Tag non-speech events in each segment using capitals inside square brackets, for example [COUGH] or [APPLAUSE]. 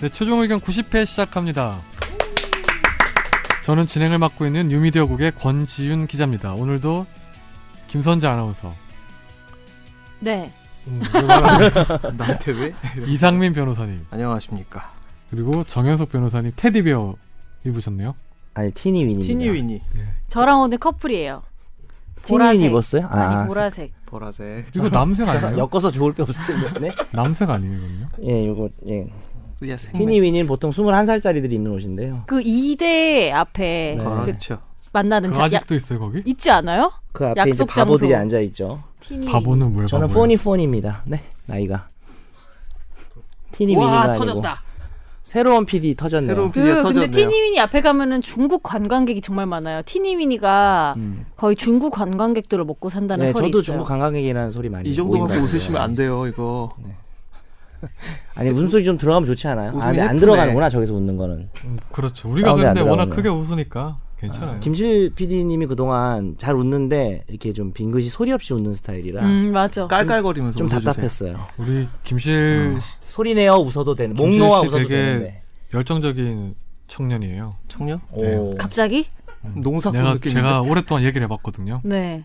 네, 최종 의견 90회 시작합니다. 저는 진행을 맡고 있는 뉴미디어국의 권지윤 기자입니다. 오늘도 김선재 아나운서, 네. 음? [LAUGHS] 나한테 왜? 이상민 변호사님, 안녕하십니까. 그리고 정현석 변호사님 테디베어 입으셨네요. 아니 티니 윈입니다. 티니 위니 저랑 오늘 커플이에요. 티니 윈 보라색. 입었어요? 아니 아, 보라색. 보라색. 이거 남색 아니에요? [LAUGHS] 엮어서 좋을 게 없을 텐데. 네? 남색 아니에요, 이건요? 예, 요거 예. 야, 생맥. 티니 윈은 보통 21살짜리들이 입는 옷인데요. 그 2대 앞에 네. 그 그렇죠. 만나는 그거 자, 야, 아직도 있어요, 거기? 있지 않아요? 그 앞에 이제 바보들이 장소. 앉아 있죠. 티니. 바보는 뭐예요, 저는? 포니 포니입니다. 네, 나이가. 티니 윈이 와 아니고 터졌다. 새로운 PD 터졌네요. 새로운 그 비디오 근데 터졌네요. 티니위니 앞에 가면은 중국 관광객이 정말 많아요. 티니위니가 음. 거의 중국 관광객들을 먹고 산다는 네, 저도 있어요. 중국 관광객이라는 소리 많이 이 정도 갖고 모인다고요. 웃으시면 안 돼요, 이거. [LAUGHS] 아니 웃음소리 좀 들어가면 좋지 않아요? 아, 근데 안. 들어가는구나 저기서 웃는 거는. 음, 그렇죠. 우리가 근데 워낙. 크게 웃으니까 괜찮아요. 김실 PD님이 그동안 잘 웃는데 이렇게 좀 빙긋이 소리 없이 웃는 스타일이라 음 맞아. 깔깔거리면서 좀 웃어주세요. 답답했어요. 우리 김실 소리 내어 웃어도 되는 목 놓아 씨 웃어도 되게 되는데. 열정적인 청년이에요. 청년? 오. 갑자기? 농사꾼 내가 느낌인데 제가 오랫동안 얘기를 해봤거든요. 네.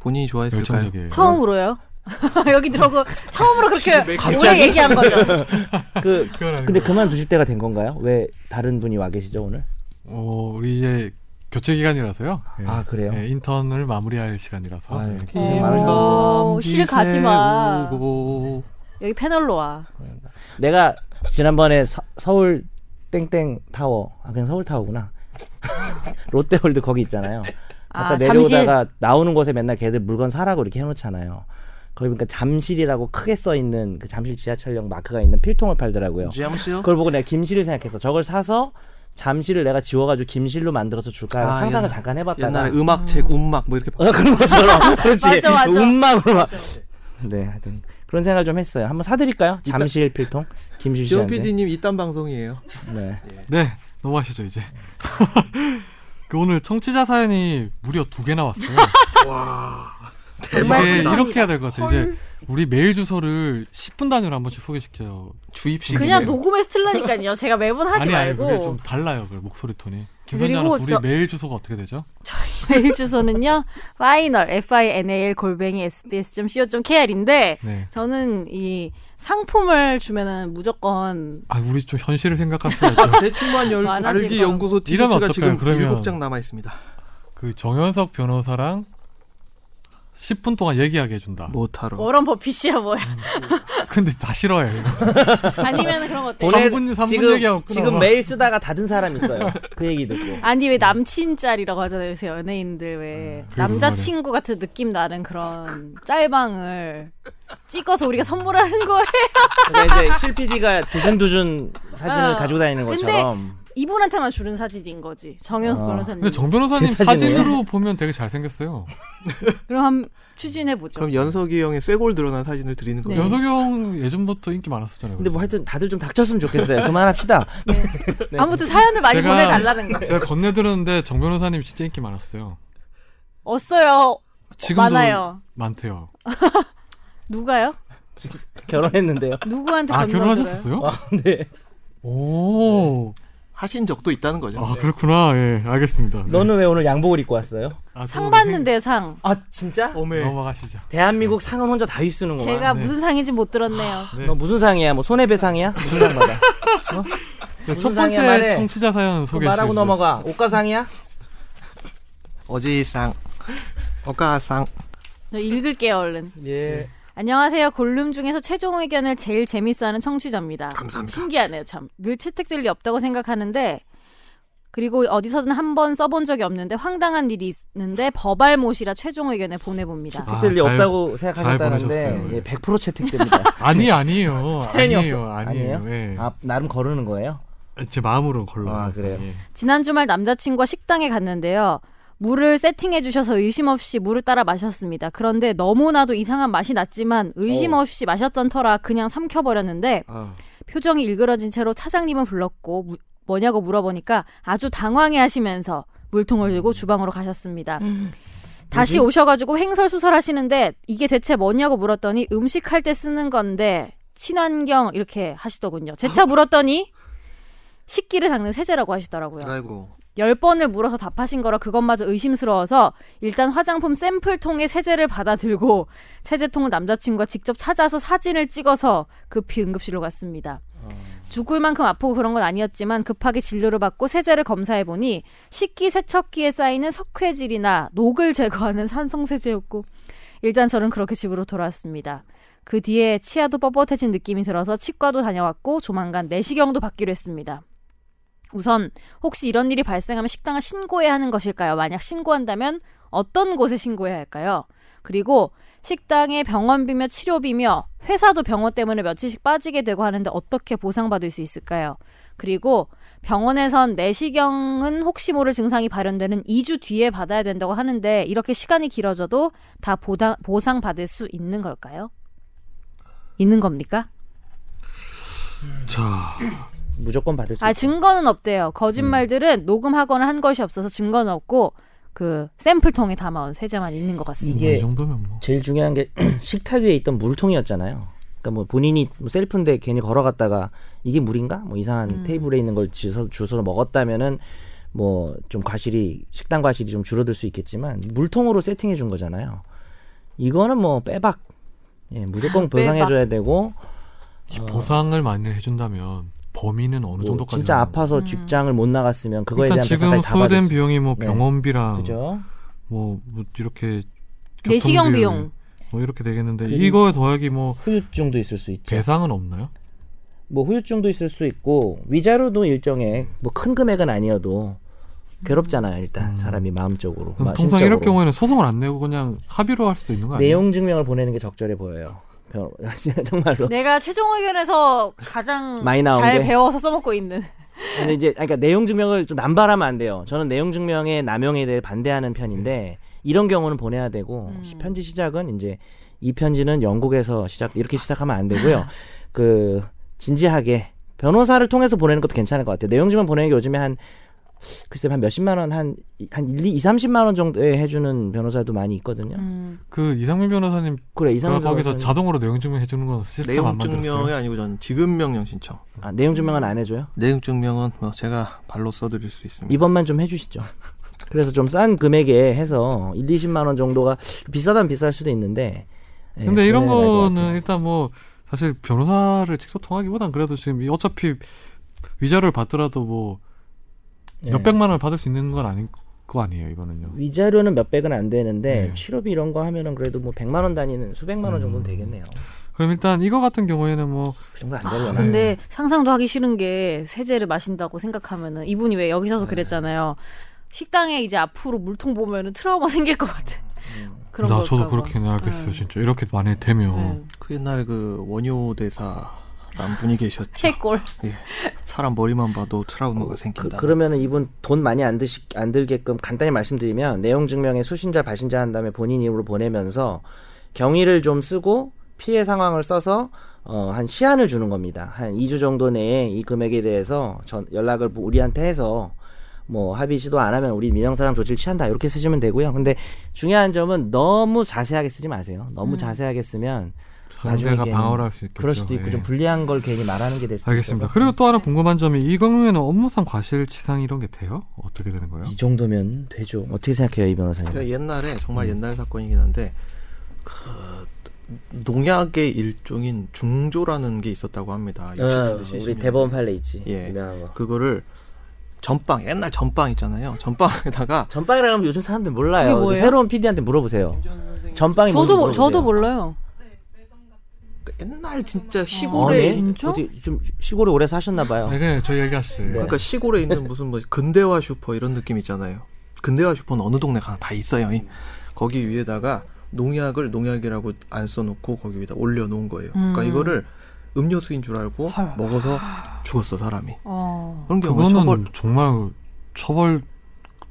본인이 좋아했을까요? 열정적이에요. 처음으로요. [LAUGHS] 여기 들어오고 처음으로 그렇게 오래 갑자기? 얘기한 거죠. [LAUGHS] 그. 근데 그만 두실 때가 된 건가요? 왜 다른 분이 와 계시죠 오늘? 어, 우리 이제 교체 기간이라서요. 예. 아, 그래요? 예, 인턴을 마무리할 시간이라서. 아유, 예. 실 가지 마. 여기 패널로 와. 내가 지난번에 서, 서울 땡땡 타워 아 그냥 서울 타워구나. [LAUGHS] 롯데월드 거기 있잖아요. 갔다 아, 내려오다가 나오는 곳에 맨날 걔들 물건 사라고 이렇게 해놓잖아요. 거기 보니까 잠실이라고 크게 써 있는 그 잠실 지하철역 마크가 있는 필통을 팔더라고요. 잠실이요? 그걸 보고 내가 김실을 생각했어. 저걸 사서 잠실을 내가 지워가지고 김실로 만들어서 줄까 아, 상상을 옛날- 잠깐 해봤다가 옛날에 음악책, 운막 뭐 이렇게 어, 그런 것처럼 [LAUGHS] 그렇지 맞아, 맞아. 음악으로 막 네, 하여튼 그런 생각을 좀 했어요. 한번 사드릴까요? 잠실 필통 김실 씨한테. PD님 이딴 방송이에요. 네. 네, 넘어가시죠 이제. [LAUGHS] 그 오늘 청취자 사연이 무려 두 개 나왔어요. [LAUGHS] 정 말 이게 감사합니다. 이렇게 해야 될 것 같아요. 이제 우리 메일 주소를 10분 단위로 한 번씩 소개시켜. 주입식. 그냥 녹음해서 틀라니까요. 제가 매번 하지 아니 아니 말고 그게 좀 달라요. 그 목소리 톤이. 아나운서 우리 저- 메일 주소가 어떻게 되죠? [LAUGHS] 메일 주소는요. final f i n a l 골뱅이 sbs.co.kr인데 네. 저는 이 상품을 주면은 무조건 아 우리 좀 현실을 생각하셔야죠. [LAUGHS] 대충만 열, 많아질 알기 거라고. 연구소 티셔츠가 지금 그러면. 7장 남아 있습니다. 그 정현석 변호사랑 10분 동안 얘기하게 해준다. 못하러. 워런 버핏이야 뭐야. 근데 다 싫어해. 이거. [LAUGHS] 아니면 그런 거 어때? 보내- 3분, 3분 지금 얘기하고 끊어. 지금 메일 쓰다가 닫은 사람 있어요. 그 얘기 듣고. 아니 왜 남친 짤이라고 하잖아요 요새 연예인들 왜 그게 남자친구 같은 느낌 나는 그런 짤방을 찍어서 우리가 선물하는 거예요 그러니까 이제 실 PD가 두준두준 사진을 어. 가지고 다니는 근데 것처럼. 이분한테만 주는 사진인 거지 정현석 어. 변호사님 근데 정 변호사님? 사진으로 보면 되게 잘생겼어요. [LAUGHS] 그럼 한번 추진해 보죠 그럼 연석이 형의 쇠골 드러난 사진을 드리는 네. 거예요. 연석이 형 예전부터 인기 많았었잖아요. 근데 뭐 하여튼 다들 좀 닥쳤으면 좋겠어요. 그만합시다. [LAUGHS] 네. 아무튼 사연을 많이 제가- 보내달라는 거 제가 건네들었는데 정 변호사님 진짜 인기 많았어요. 없어요 지금도 많아요 많대요. [LAUGHS] 누가요? 결혼했는데요. 누구한테 아? 결혼하셨었어요? 네. 오, 하신 적도 있다는 거죠. 아 그렇구나. 예, 알겠습니다. 네. 너는 왜 오늘 양복을 입고 왔어요? 아, 상또 받는데 상 아 진짜? 어메. 넘어가시죠. 대한민국 상은 혼자 다 휩쓰는구만. 제가 네. 무슨 상인지 못 들었네요 네. 너 무슨 상이야? 뭐 손해배상이야? 무슨 상 받아? [LAUGHS] 네, 첫 무슨 상이야, 번째 말해. 청취자 사연 소개해 말하고. 넘어가. 옷가상이야? 어지상. 어가상. 저 읽을게요 얼른 예. 안녕하세요. 골룸 중에서 최종 의견을 제일 재밌어하는 청취자입니다. 감사합니다. 신기하네요, 참. 늘 채택될 리 없다고 생각하는데 그리고 어디서든 한 번 써본 적이 없는데 황당한 일이 있는데 버발못이라 최종 의견에 보내봅니다. 아, 채택될 리 잘- 없다고 잘 생각하셨다는데 보내셨어요. 예, 100% 채택됩니다. [LAUGHS] 아니 아니에요. [LAUGHS] 아니에요. 아니에요. 아니에요? 예. 아 나름 거르는 거예요? 제 마음으로 걸러. 아, 그래요? 지난 주말 남자친구와 식당에 갔는데요. 물을 세팅해 주셔서 의심 없이 물을 따라 마셨습니다. 그런데 너무나도 이상한 맛이 났지만 의심 어. 없이 마셨던 터라 그냥 삼켜버렸는데 아. 표정이 일그러진 채로 사장님은 불렀고 무- 뭐냐고 물어보니까 아주 당황해 하시면서 물통을 들고 주방으로 가셨습니다. 다시 오셔가지고 횡설수설 하시는데 이게 대체 뭐냐고 물었더니 음식할 때 쓰는 건데 친환경 이렇게 하시더군요. 재차 물었더니 식기를 닦는 세제라고 하시더라고요. 아이고. 열 번을 물어서 답하신 거라 그것마저 의심스러워서 일단 화장품 샘플통에 세제를 받아 들고 세제통을 남자친구가 직접 찾아서 사진을 찍어서 급히 응급실로 갔습니다. 죽을 만큼 아프고 그런 건 아니었지만 급하게 진료를 받고 세제를 검사해 보니 식기 세척기에 쌓이는 석회질이나 녹을 제거하는 산성세제였고 일단 저는 그렇게 집으로 돌아왔습니다. 그 뒤에 치아도 뻣뻣해진 느낌이 들어서 치과도 다녀왔고 조만간 내시경도 받기로 했습니다. 우선 혹시 이런 일이 발생하면 식당을 신고해야 하는 것일까요? 만약 신고한다면 어떤 곳에 신고해야 할까요? 그리고 식당에 병원비며 치료비며 회사도 병원 때문에 며칠씩 빠지게 되고 하는데 어떻게 보상받을 수 있을까요? 그리고 병원에선 내시경은 혹시 모를 증상이 발현되는 2주 뒤에 받아야 된다고 하는데 이렇게 시간이 길어져도 다 보다, 보상받을 수 있는 걸까요? 있는 겁니까? 자, 무조건 받을 수 아 있죠. 증거는 없대요. 거짓말들은 녹음하거나 한 것이 없어서 증거는 없고 그 샘플통에 담아온 세제만 있는 것 같습니다. 이게 이 정도면 뭐. 제일 중요한 게 [CLEARS THROAT] 식탁 위에 있던 물통이었잖아요. 그러니까 뭐 본인이 뭐 셀프인데 괜히 걸어갔다가 이게 물인가? 뭐 이상한 음. 테이블에 있는 걸 주워 주워서 먹었다면은 뭐 좀 과실이 식당 과실이 좀 줄어들 수 있겠지만 물통으로 세팅해 준 거잖아요. 이거는 뭐 빼박. 예, 무조건 [LAUGHS] 보상해 줘야 되고 보상을 많이 해준다면 범위는 어느 뭐 정도까지? 진짜 아파서 음. 직장을 못 나갔으면 그거에 일단 대한 지금 소요된 비용이 뭐 네. 병원비랑 그죠? 뭐, 뭐 이렇게 내시경 비용. 뭐 이렇게 되겠는데 이거에 더하기 뭐 후유증도 있을 수 있죠. 배상은 없나요? 뭐 후유증도 있을 수 있고 위자료도 일정액 뭐큰 금액은 아니어도 괴롭잖아요 일단 음. 사람이 마음적으로 통상 이럴 심적으로. 경우에는 소송을 안 내고 그냥 합의로 할 수도 있는 거 아니에요? 내용 증명을 보내는 게 적절해 보여요 변- [LAUGHS] 정말로 내가 최종 의견에서 가장 [LAUGHS] 많이 나온 잘 게? 배워서 써먹고 있는. 근데 이제 아니, 그러니까 내용 증명을 좀 남발하면 안 돼요 저는 내용 증명의 남용에 대해 반대하는 편인데 이런 경우는 보내야 되고 음. 시- 편지 시작은 이제 이 편지는 영국에서 시작 이렇게 시작하면 안 되고요 [LAUGHS] 그 진지하게 변호사를 통해서 보내는 것도 괜찮을 것 같아요 내용 증명 보내는 게 요즘에 한 글쎄 한 몇십만 원, 한, 한 1, 2, 30만 원 정도에 해주는 변호사도 많이 있거든요. 음. 그 이상민 변호사님 그래, 가 이상한 거기서 변호사는- 자동으로 내용 증명 해주는 건 시스템 내용 안 만들었어요? 증명이 아니고 저는 지급 명령 신청. 아, 내용 증명은 안 해줘요? 내용 증명은 뭐 제가 발로 써드릴 수 있습니다. 이번만 좀 해주시죠. 그래서 좀 싼 금액에 해서 1, 20만 원 정도가 비싸다면 비쌀 수도 있는데. 예, 근데 이런 거는. 일단 뭐 사실 변호사를 직접 통하기보단 그래도 지금 이 어차피 위자료를 받더라도 뭐 예. 몇백만 원을 받을 수 있는 건 아닐 거 아니에요 이거는요. 위자료는 몇 백은 안 되는데 네. 치료비 이런 거 하면은 그래도 뭐 100만 원 단위는 수백만 원 정도는 음. 되겠네요. 그럼 일단 이거 같은 경우에는 뭐 그 정도 안 되려나? 네. 근데 상상도 하기 싫은 게 세제를 마신다고 생각하면은 이분이 왜 여기서도 그랬잖아요. 식당에 이제 앞으로 물통 보면은 트라우마 [LAUGHS] 생길 것 같아. 그런 나 저도 봐. 그렇게 알겠어요 네. 진짜 이렇게 많이 되면 네. 그 옛날에 그 원효 대사 란 분이 계셨죠. 해골. 예. 사람 머리만 봐도 트라우마가 그, 생긴다. 그 러면은 이분 돈 많이 안 드시 안 들게끔 간단히 말씀드리면 내용 증명에 수신자 발신자 한 다음에 본인 이름으로 보내면서 경위를 좀 쓰고 피해 상황을 써서 어, 한 시한을 주는 겁니다. 한 2주 정도 내에 이 금액에 대해서 전 연락을 우리한테 해서 뭐 합의 시도 안 하면 우리 민영사상 조치를 취한다 이렇게 쓰시면 되고요. 근데 중요한 점은 너무 자세하게 쓰지 마세요. 너무 음. 자세하게 쓰면 나중에 방어를 할 수 있겠죠. 그럴 수도 있고 예. 좀 불리한 걸 괜히 말하는 게 될 수도 알겠습니다. 있어서 그리고 또 하나 궁금한 점이 이 경우에는 업무상 과실치상 이런 게 돼요? 어떻게 되는 거예요? 이 정도면 되죠. 어떻게 생각해요, 이 변호사님? 제가 옛날에 정말 음. 옛날 사건이긴 한데 그 농약의 일종인 중조라는 게 있었다고 합니다. 어, 60년대, 우리 70년대. 대법원 판례 있지. 예. 유명한 거. 그거를 전빵 옛날 전빵 있잖아요. 전빵에다가 전빵이라고 하면 요즘 사람들 몰라요. 새로운 PD한테 물어보세요. 전빵이 뭔지 저도 물어보세요. 저도 몰라요. 옛날 진짜 아, 시골에 네? 진짜? 어디 좀 시골에 오래 사셨나 봐요. 네, 그냥 저희 얘기하시죠. 그러니까 시골에 있는 무슨 뭐 근대화 슈퍼 이런 느낌 있잖아요. 근대화 슈퍼는 어느 동네 가나 다 있어요. 이. 거기 위에다가 농약을 농약이라고 안 써놓고 거기 위에다 올려놓은 거예요. 그러니까 음. 이거를 음료수인 줄 알고 헐. 먹어서 죽었어 사람이. 어. 그런 그거는 처벌. 정말 처벌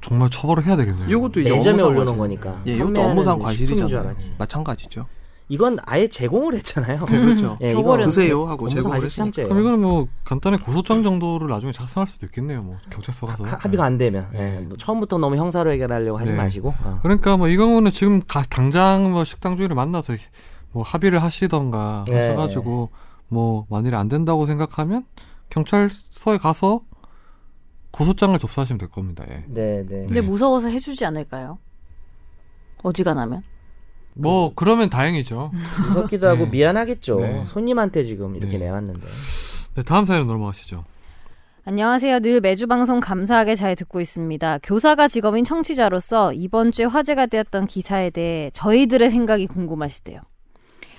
정말 처벌을 해야 되겠네요. 이것도 매점에 올려놓은 과실. 거니까. 예, 이것도 업무상 과실이잖아요. 마찬가지죠. 이건 아예 제공을 했잖아요. 그렇죠. 예, 이거. 드세요 하고 제공을 했으니까. 그럼 이거는 뭐 간단히 고소장 정도를 나중에 작성할 수도 있겠네요. 뭐 경찰서 가서. 하- 합의가 안 되면 네. 예, 뭐 처음부터 너무 형사로 해결하려고 하지 네. 마시고 어. 그러니까 뭐 이 경우는 지금 가- 당장 뭐 식당 주인을 만나서 뭐 합의를 하시던가 네. 하셔가지고 뭐 만일에 안 된다고 생각하면 경찰서에 가서 고소장을 접수하시면 될 겁니다. 예. 네, 네. 근데 무서워서 해주지 않을까요? 어지간하면. 뭐 그러면 다행이죠. 무섭기도 하고 네. 미안하겠죠. 네. 손님한테 지금 이렇게 네. 내왔는데. 네, 다음 사연으로 넘어가시죠. 안녕하세요. 늘 매주 방송 감사하게 잘 듣고 있습니다. 교사가 직업인 청취자로서 이번 주에 화제가 되었던 기사에 대해 저희들의 생각이 궁금하시대요.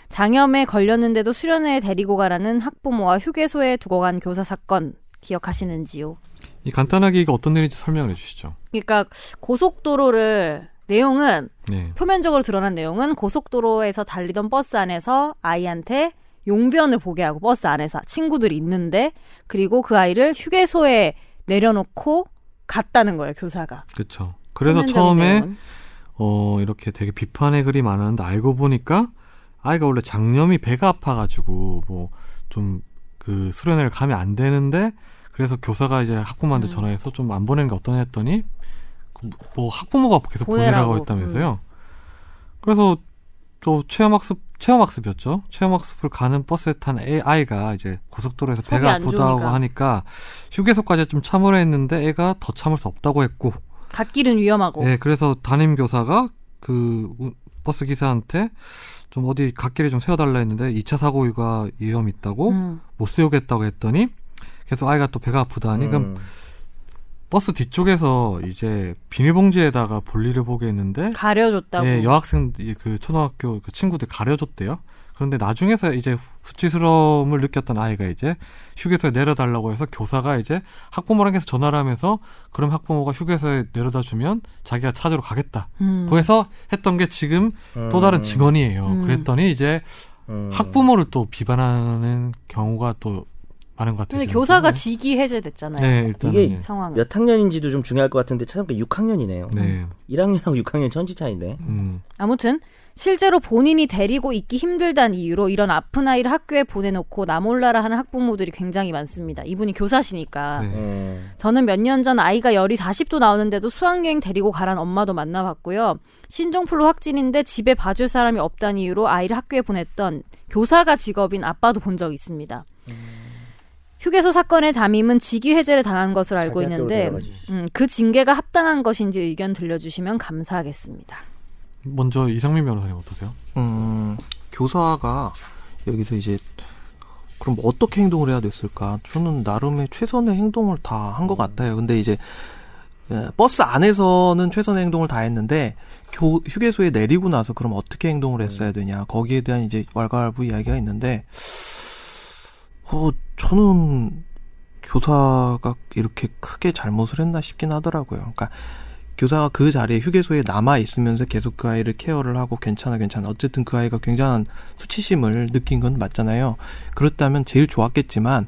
장염에 걸렸는데도 수련회에 데리고 가라는 학부모와 휴게소에 두고 간 교사 사건 기억하시는지요? 이 간단하게 이게 어떤 일인지 설명을 해주시죠. 그러니까 고속도로를 내용은 네. 표면적으로 드러난 내용은 고속도로에서 달리던 버스 안에서 아이한테 용변을 보게 하고 버스 안에서 친구들이 있는데 그리고 그 아이를 휴게소에 내려놓고 갔다는 거예요 교사가. 그렇죠. 그래서 처음에 내용은. 어 이렇게 되게 비판의 글이 많았는데 알고 보니까 아이가 원래 장염이 배가 아파가지고 뭐 좀 그 수련회를 가면 안 되는데 그래서 교사가 이제 학부모한테 음. 전화해서 좀 안 보내는 게 어떠냐 했더니 그 뭐 학부모가 계속 보내라고. 보내라고 했다면서요. 그래서 또 체험학습 체험학습이었죠. 체험학습을 가는 버스에 탄 애, 아이가 이제 고속도로에서 배가 안 아프다고. 하니까 휴게소까지 좀 참으려 했는데 애가 더 참을 수 없다고 했고 갓길은 위험하고 네, 그래서 담임 교사가 그 우- 버스 기사한테 좀 어디 갓길에 좀 세워달라 했는데 2차 사고가 위험 있다고 음. 못 세우겠다고 했더니 계속 아이가 또 배가 아프다니 그럼 음. 버스 뒤쪽에서 이제 비닐봉지에다가 볼일을 보게 했는데 가려줬다고. 예, 여학생 그 초등학교 그 친구들 가려줬대요. 그런데 나중에서 이제 수치스러움을 느꼈던 아이가 이제 휴게소에 내려달라고 해서 교사가 이제 학부모랑 해서 전화를 하면서 그럼 학부모가 휴게소에 내려다 주면 자기가 찾으러 가겠다. 음. 그래서 했던 게 지금 또 다른 증언이에요. 음. 그랬더니 이제 음. 학부모를 또 비판하는 경우가 또 많은 것 같아요. 근데. 교사가 네. 직위 해제됐잖아요. 네, 일단 이게 은 상황은. 몇 학년인지도 좀 중요할 것 같은데 찾아보니까 6학년이네요. 네. 1학년하고 6학년 천지 차인데. 음. 아무튼 실제로 본인이 데리고 있기 힘들다는 이유로 이런 아픈 아이를 학교에 보내놓고 나 몰라라 하는 학부모들이 굉장히 많습니다. 이분이 교사시니까. 네. 음. 저는 몇 년 전 아이가 열이 40도 나오는데도 수학여행 데리고 가란 엄마도 만나봤고요. 신종플루 확진인데 집에 봐줄 사람이 없다는 이유로 아이를 학교에 보냈던 교사가 직업인 아빠도 본 적이 있습니다. 휴게소 사건의 담임은 직위 해제를 당한 것으로 알고 있는데. 음, 그 징계가 합당한 것인지 의견 들려주시면 감사하겠습니다. 먼저 이상민 변호사님 어떠세요? 음, 교사가 여기서 이제 그럼 어떻게 행동을 해야 됐을까? 저는 나름의 최선의 행동을 다 한 것 같아요. 근데 이제 예, 버스 안에서는 최선의 행동을 다 했는데 교, 휴게소에 내리고 나서 그럼 어떻게 행동을 했어야 되냐? 거기에 대한 이제 왈가왈부 이야기가 있는데 어, 저는 교사가 이렇게 크게 잘못을 했나 싶긴 하더라고요. 그러니까 교사가 그 자리에 휴게소에 남아 있으면서 계속 그 아이를 케어를 하고 괜찮아 괜찮아 어쨌든 그 아이가 굉장한 수치심을 느낀 건 맞잖아요. 그렇다면 제일 좋았겠지만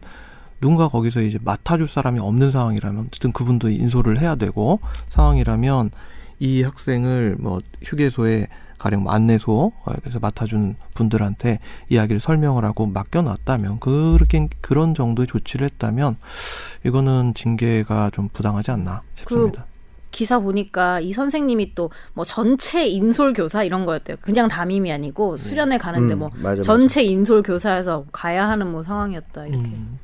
누군가 거기서 이제 맡아줄 사람이 없는 상황이라면 어쨌든 그분도 인솔을 해야 되고 상황이라면 이 학생을 뭐 휴게소에 가령 뭐 안내소 어, 그래서 맡아준 분들한테 이야기를 설명을 하고 맡겨놨다면 그렇게 그런 정도의 조치를 했다면 이거는 징계가 좀 부당하지 않나 싶습니다. 기사 보니까 이 선생님이 또 뭐 전체 인솔 교사 이런 거였대요. 그냥 담임이 아니고 수련회 가는데 음, 뭐 맞아, 전체 인솔 교사여서 가야 하는 뭐 상황이었다 이렇게. 음.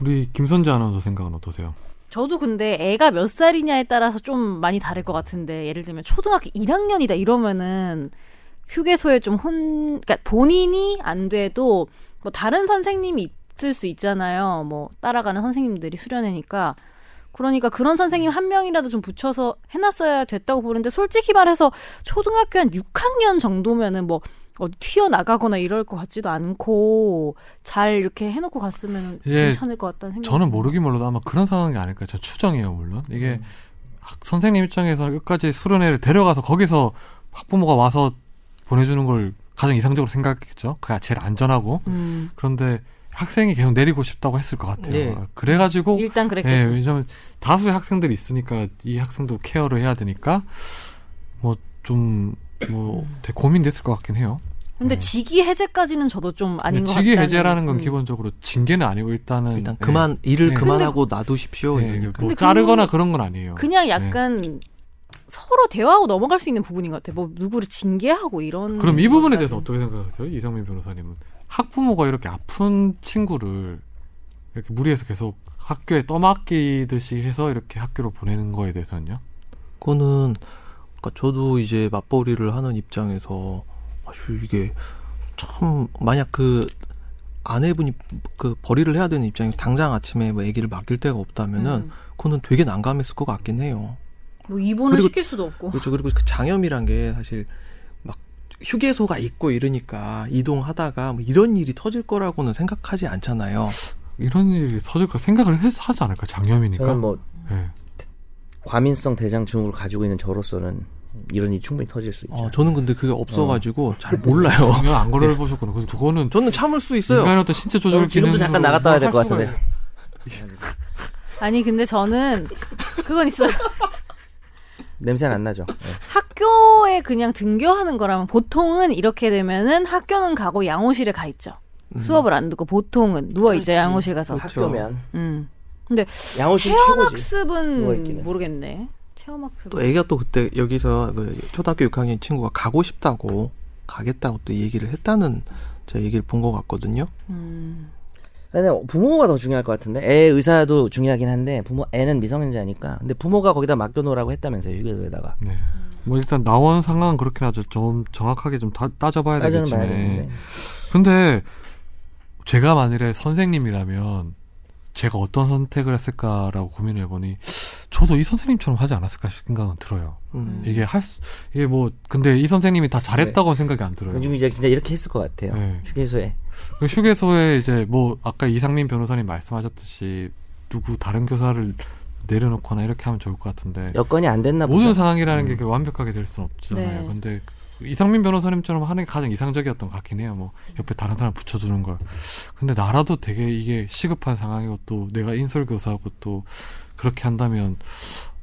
우리 김선재 아나운서 생각은 어떠세요? 저도 근데 애가 몇 살이냐에 따라서 좀 많이 다를 것 같은데 예를 들면 초등학교 1학년이다 이러면은 휴게소에 좀 혼, 그러니까 본인이 안 돼도 뭐 다른 선생님이 있을 수 있잖아요. 뭐 따라가는 선생님들이 수련회니까. 그러니까 그런 선생님 한 명이라도 좀 붙여서 해놨어야 됐다고 보는데 솔직히 말해서 초등학교 한 6학년 정도면은 뭐 어디 튀어나가거나 이럴 것 같지도 않고 잘 이렇게 해놓고 갔으면 예, 괜찮을 것 같다는 생각이 저는. 모르긴 몰라도 아마 그런 상황이 아닐까요? 저 추정이에요, 물론. 이게 음. 학- 선생님 입장에서는 끝까지 수련회를 데려가서 거기서 학부모가 와서 보내주는 걸 가장 이상적으로 생각했겠죠. 그게 제일 안전하고. 음, 그런데 학생이 계속 내리고 싶다고 했을 것 같아요. 예. 그래가지고 일단 예, 그랬겠죠. 왜냐면 다수의 학생들이 있으니까 이 학생도 케어를 해야 되니까 뭐좀 뭐 되게 고민됐을 것 같긴 해요. 근데 직위 해제까지는 저도 좀 아닌 것 같아요. 직위 해제라는 건 기본적으로 징계는 아니고 일단은 일단 예, 그만 일을 네. 그만하고 놔두십시오. 예, 이러니까. 뭐 근데 자르거나 그거는 그런 건 아니에요. 그냥 약간 서로 대화하고 넘어갈 수 있는 부분인 것 같아요. 뭐 누구를 징계하고 이런. 그럼 이 부분에. 대해서 어떻게 생각하세요? 이상민 변호사님은 학부모가 이렇게 아픈 친구를 이렇게 무리해서 계속 학교에 떠맡기듯이 해서 이렇게 학교로 보내는 거에 대해서는요? 그거는 그러니까 저도 이제 맞벌이를 하는 입장에서 아주 이게 참 만약 그 아내분이 그 벌이를 해야 되는 입장에 당장 아침에 뭐 아기를 맡길 데가 없다면은 음. 그거는 되게 난감했을 것 같긴 해요. 뭐 입원을 그리고- 시킬 수도 없고. 그렇죠. 그리고 그 장염이란 게 사실 막 휴게소가 있고 이러니까 이동하다가 뭐 이런 일이 터질 거라고는 생각하지 않잖아요. 이런 일이 터질 거 생각을 해, 하지 않을까? 장염이니까. 저는 뭐 네. 과민성 대장 증후를 가지고 있는 저로서는 이런 일이 충분히 터질 수 있죠. 어, 저는 근데 그게 없어가지고 잘 몰라요. [LAUGHS] 안 걸어보셨구나. 그래서 그거는 저는 참을 수 있어요. 인간의 어떤 신체 조절 저는 지금도 잠깐 나갔다 와야 될 것 같은데. [LAUGHS] 아니 근데 저는 그건 있어요. 냄새는 안 나죠. 네. 학교에 그냥 등교하는 거라면 보통은 이렇게 되면은 학교는 가고 양호실에 가 있죠. 수업을 안 듣고 보통은 누워 있죠 그렇지. 양호실 가서. 그렇죠. 학교면 음. 양호실 체험 최고지. 학습은 누워있기는. 모르겠네. 체험 학습. 또 애가 또 그때 여기서 그 초등학교 6학년 친구가 가고 싶다고 가겠다고 또 얘기를 했다는 제가 얘기를 본 것 같거든요. 음. 근데 부모가 더 중요할 것 같은데 애 의사도 중요하긴 한데 부모 애는 미성년자니까 근데 부모가 거기다 맡겨놓으라고 했다면서요 휴게소에다가 네. 뭐 일단 나온 상황은 그렇긴 하죠. 좀 정확하게 좀 다, 따져봐야 되겠지만. 근데 제가 만일에 선생님이라면 제가 어떤 선택을 했을까라고 고민을 해보니 저도 이 선생님처럼 하지 않았을까 생각은 들어요. 음. 이게 할 수, 이게 뭐 근데 이 선생님이 다 잘했다고 는 생각이 안 들어요. 요즘 이제 진짜 이렇게 했을 것 같아요 네. 휴게소에 그 휴게소에 이제 뭐 아까 이상민 변호사님 말씀하셨듯이 누구 다른 교사를 내려놓거나 이렇게 하면 좋을 것 같은데 여건이 안 됐나 보죠 모든 상황이라는 게 음. 그렇게 완벽하게 될 수는 없잖아요. 네. 근데 그 이상민 변호사님처럼 하는 게 가장 이상적이었던 것 같긴 해요. 뭐 옆에 다른 사람 붙여주는 걸. 근데 나라도 되게 이게 시급한 상황이고 또 내가 인솔교사하고 또 그렇게 한다면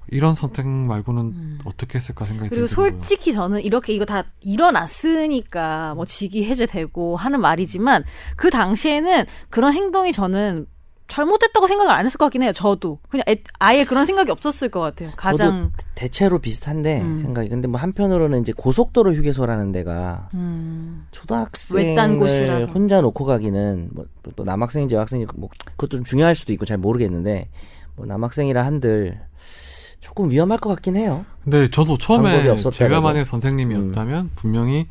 이런 선택 말고는 음. 어떻게 했을까 생각이 그리고 들더라고요. 솔직히 저는 이렇게 이거 다 일어났으니까 뭐 직위 해제되고 하는 말이지만 그 당시에는 그런 행동이 저는 잘못됐다고 생각을 안 했을 것 같긴 해요. 저도 그냥 애- 아예 그런 생각이 없었을 것 같아요. 가장 대체로 비슷한데 음. 생각이 근데 뭐 한편으로는 이제 고속도로 휴게소라는 데가 음, 초등학생을 곳이라서. 혼자 놓고 가기는 뭐 또 남학생인지 여학생인지 뭐 그것도 좀 중요할 수도 있고 잘 모르겠는데 뭐 남학생이라 한들 조금 위험할 것 같긴 해요. 근데 저도 처음에. 제가 만일 선생님이었다면 분명히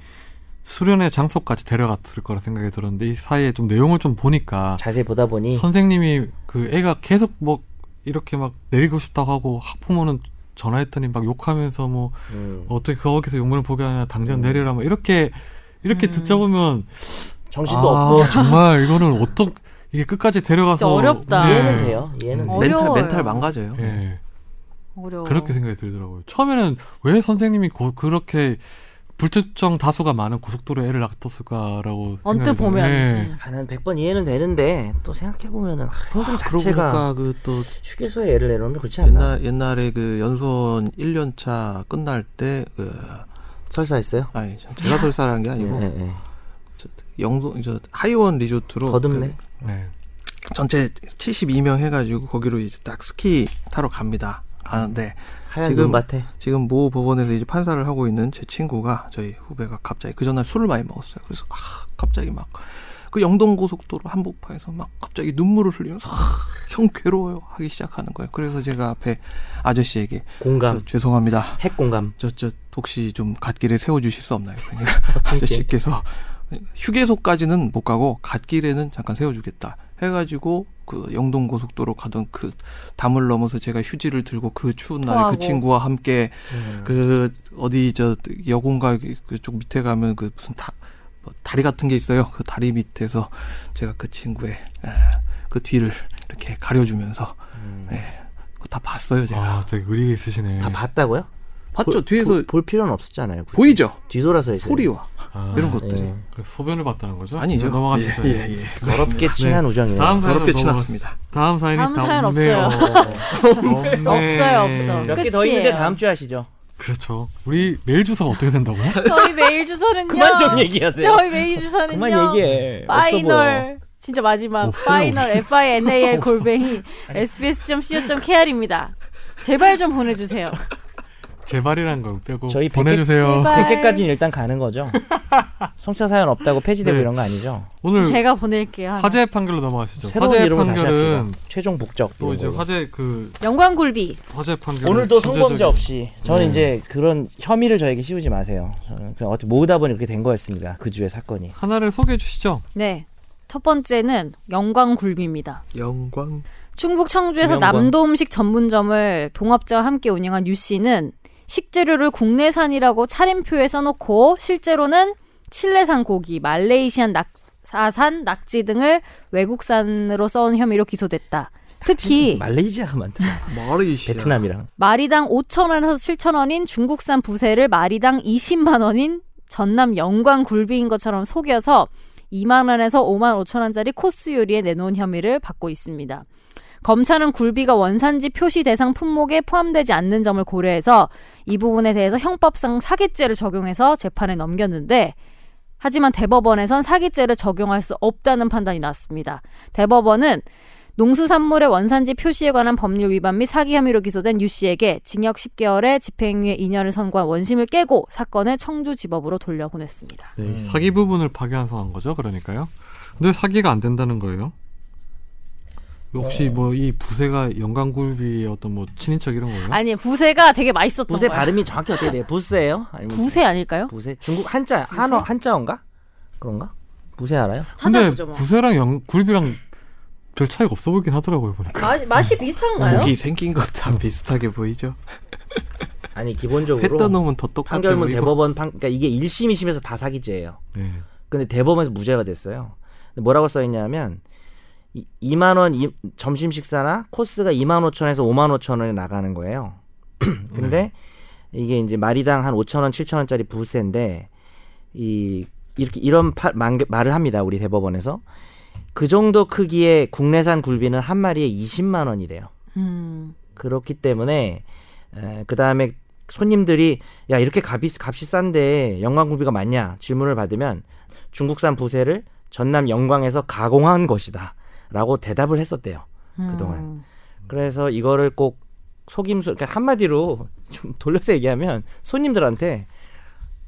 수련의 장소까지 데려갔을 거라 생각이 들었는데 이 사이에 좀 내용을 좀 보니까 자세히 보다 보니 선생님이 그 애가 계속 뭐 이렇게 막 내리고 싶다고 하고 학부모는 전화했더니 막 욕하면서 뭐 음, 어떻게 거기서 욕문을 보게 하냐 당장 내려라 뭐 이렇게 이렇게 음. 듣자 보면 정신도 아, 없고 정말 이거는 어떤 이게 끝까지 데려가서 어렵다. 네. 이해는 돼요. 이해는 어. 돼요. 멘탈. 멘탈 망가져요. 예. 어려워. 그렇게 생각이 들더라고요. 처음에는 왜 선생님이 고- 그렇게 불특정 다수가 많은 고속도로에 애를 놔뒀을까라고 언뜻. 보면 예. 한 100번 이해는 되는데 또 생각해 보면은 행동 그러고 자체가 보니까 그또 휴게소에 애를 내놓으면 그렇지 않나? 옛날 옛날에 그 연수원 1년차 끝날 때그 설사했어요? 아니 제가 설사라는 게 아니고 예, 예, 예. 영도 저 하이원 리조트로 더듬네. 네. 그 전체 72명 해가지고 거기로 이제 딱 스키 타러 갑니다. 가는데 하얀 지금- 눈밭에 지금 모 법원에서 이제 판사를 하고 있는 제 친구가 저희 후배가 갑자기 그 전날 술을 많이 먹었어요. 그래서 아 갑자기 막 그 영동 고속도로 한복판에서 막 갑자기 눈물을 흘리면서 아, 형 괴로워요 하기 시작하는 거예요. 그래서 제가 앞에 아저씨에게 공감, 저, 죄송합니다. 핵 공감. 저저 혹시 좀 갓길에 세워 주실 수 없나요? 그러니까 [LAUGHS] 아저씨께서 휴게소까지는 못 가고 갓길에는 잠깐 세워 주겠다. 해가지고 그 영동 고속도로 가던 그 담을 넘어서 제가 휴지를 들고 그 추운 날에 토하고. 그 친구와 함께 음. 그 어디 저 여공가 그쪽 밑에 가면 그 무슨 다, 뭐 다리 같은 게 있어요. 그 다리 밑에서 제가 그 친구의 에, 그 뒤를 이렇게 가려주면서 음. 예, 그거 다 봤어요 제가. 아, 되게 의리가 있으시네. 다 봤다고요? 봤죠 볼- 뒤에서 볼, 볼 필요는 없었잖아요. 굳이. 보이죠 뒤돌아서 했어요. 소리와 아, 이런 것들이 예. 소변을 봤다는 거죠? 아니죠. 이제 넘어가시죠. 예, 예, 예. 더럽게 친한 우정이네요. 다음 사연 더럽게 지났습니다. 다음 사연이 다음 다 사연 없네요. 없어요, 없어. 몇개 더. 있는데 다음 주에 하시죠. 그렇죠. 우리 메일 주소가 어떻게 된다고요? [LAUGHS] 저희 메일 주소는요. 그만 좀 얘기하세요. 저희 메일 주소는요. 그만 얘기해. final 진짜 마지막 없어요. final f i n a l 골뱅이 sbs.co.kr입니다. [LAUGHS] 제발 좀 보내주세요. 제발이란 거 빼고 저희 보내주세요. 제발. 100개까지는 일단 가는 거죠. [LAUGHS] 송사 사연 없다고 폐지되고 네. 이런 거 아니죠? 오늘 제가 보낼게요. 하나. 화제 판결로 넘어가시죠. 새로운 화제 이름을 다시 판결은 합시다. 최종 북적. 또 이런 이제 걸로. 화재 그 영광굴비. 화재 판결 오늘도 성범죄 없이 저는 네. 이제 그런 혐의를 저에게 씌우지 마세요. 저는 그냥 어떻게 모으다 보니 그렇게 된 거였습니다. 그 주의 사건이. 하나를 소개해 주시죠. 네. 첫 번째는 영광굴비입니다. 영광. 충북 청주에서. 남도 음식 전문점을 동업자와 함께 운영한 유 씨는 식재료를 국내산이라고 차림표에 써놓고 실제로는 칠레산 고기, 말레이시안 낙 사산 낙지 등을 외국산으로 써온 혐의로 기소됐다. 특히 [LAUGHS] 말레이시아가 많다. 마레이시아. 베트남이랑. 마리당 5,000원에서 7,000원인 중국산 부세를 마리당 20만 원인 전남 영광 굴비인 것처럼 속여서 2만 원에서 5만 5천 원짜리 코스 요리에 내놓은 혐의를 받고 있습니다. 검찰은 굴비가 원산지 표시 대상 품목에 포함되지 않는 점을 고려해서 이 부분에 대해서 형법상 사기죄를 적용해서 재판에 넘겼는데 하지만 대법원에선 사기죄를 적용할 수 없다는 판단이 나왔습니다. 대법원은 농수산물의 원산지 표시에 관한 법률 위반 및 사기 혐의로 기소된 유 씨에게 징역 10개월에 집행유예 2년을 선고한 원심을 깨고 사건을 청주지법으로 돌려보냈습니다. 네, 음. 사기 부분을 파기환송한 거죠. 그러니까요. 근데 왜 사기가 안 된다는 거예요? 혹시 어. 뭐이 부세가 영광굴비의 어떤 뭐 친인척 이런 거예요? 아니 부세가 되게 맛있었던 부세 거야. 발음이 정확히 어떻게 돼요? 부세예요? 아니면 부세 아닐까요? 부세? 중국 한자 한어 한자어인가? 그런가? 부세 알아요? 근데 찾아보죠 뭐. 부세랑 영, 굴비랑 별 차이가 없어 보이긴 하더라고요 보니까. 맛, 맛이 비슷한가요? 목이 생긴 것 다 비슷하게 보이죠. [LAUGHS] 아니 기본적으로 했던 놈은 더 똑같아 판결문 보이고. 대법원 판 그러니까 이게 1심 2심에서 다 사기죄예요. 네. 근데 대법원에서 무죄가 됐어요. 근데 뭐라고 써 있냐면 2만 원 이- 점심 식사나 코스가 2만 5천 에서 5만 5천 원에 나가는 거예요. [CLEARS THROAT] 근데 이게 이제 마리당 한 5천 원, 7천 원짜리 부세인데 이 이렇게 이런 파, 만, 말을 합니다. 우리 대법원에서 그 정도 크기의 국내산 굴비는 한 마리에 20만 원이래요. 음. 그렇기 때문에 그 다음에 손님들이 야 이렇게 값이 값이 싼데 영광굴비가 맞냐 질문을 받으면 중국산 부세를 전남 영광에서 가공한 것이다 라고 대답을 했었대요. 그동안. 음. 그래서 이거를 꼭 속임수 그러니까 한마디로 좀 돌려서 얘기하면 손님들한테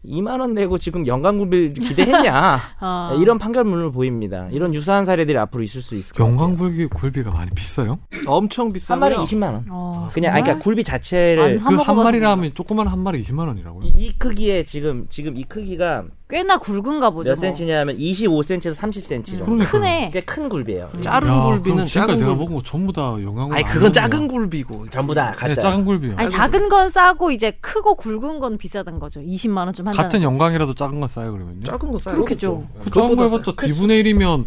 2만 원 내고 지금 영광굴비 기대했냐 아. [LAUGHS] 이런 판결문을 보입니다. 이런 유사한 사례들이 앞으로 있을 수 있을 것 같아요. 영광굴비 굴비가 많이 비싸요? 엄청 한 비싸고요. 마리 20만 원. 어, 그냥 아니, 그러니까? 굴비 안 자체를 사그한 마리라면 조그만 한 마리 20만 원이라고요? 이, 이 크기에 지금 지금 이 크기가 꽤나 굵은가 보죠. 몇 뭐. 센치냐면 25cm에서 30cm 정도. 그러니까요. 크네. 꽤 큰 굴비예요. 작은 야, 굴비는 작은 내가 굴. 먹은 거 전부 다 영광굴비. 아니 그건 작은 굴비고. 전부 다 네, 가짜. 작은 굴비요. 아니 작은 건 싸고 이제 크고 굵은 건 비싸단 거죠. 20만 원좀 한다는. 같은. 영광이라도 작은 건 싸요 그러면요? 작은 거 싸요. 그렇겠죠. 그 작은 거 싸- 해봤자 그 2분의 1이면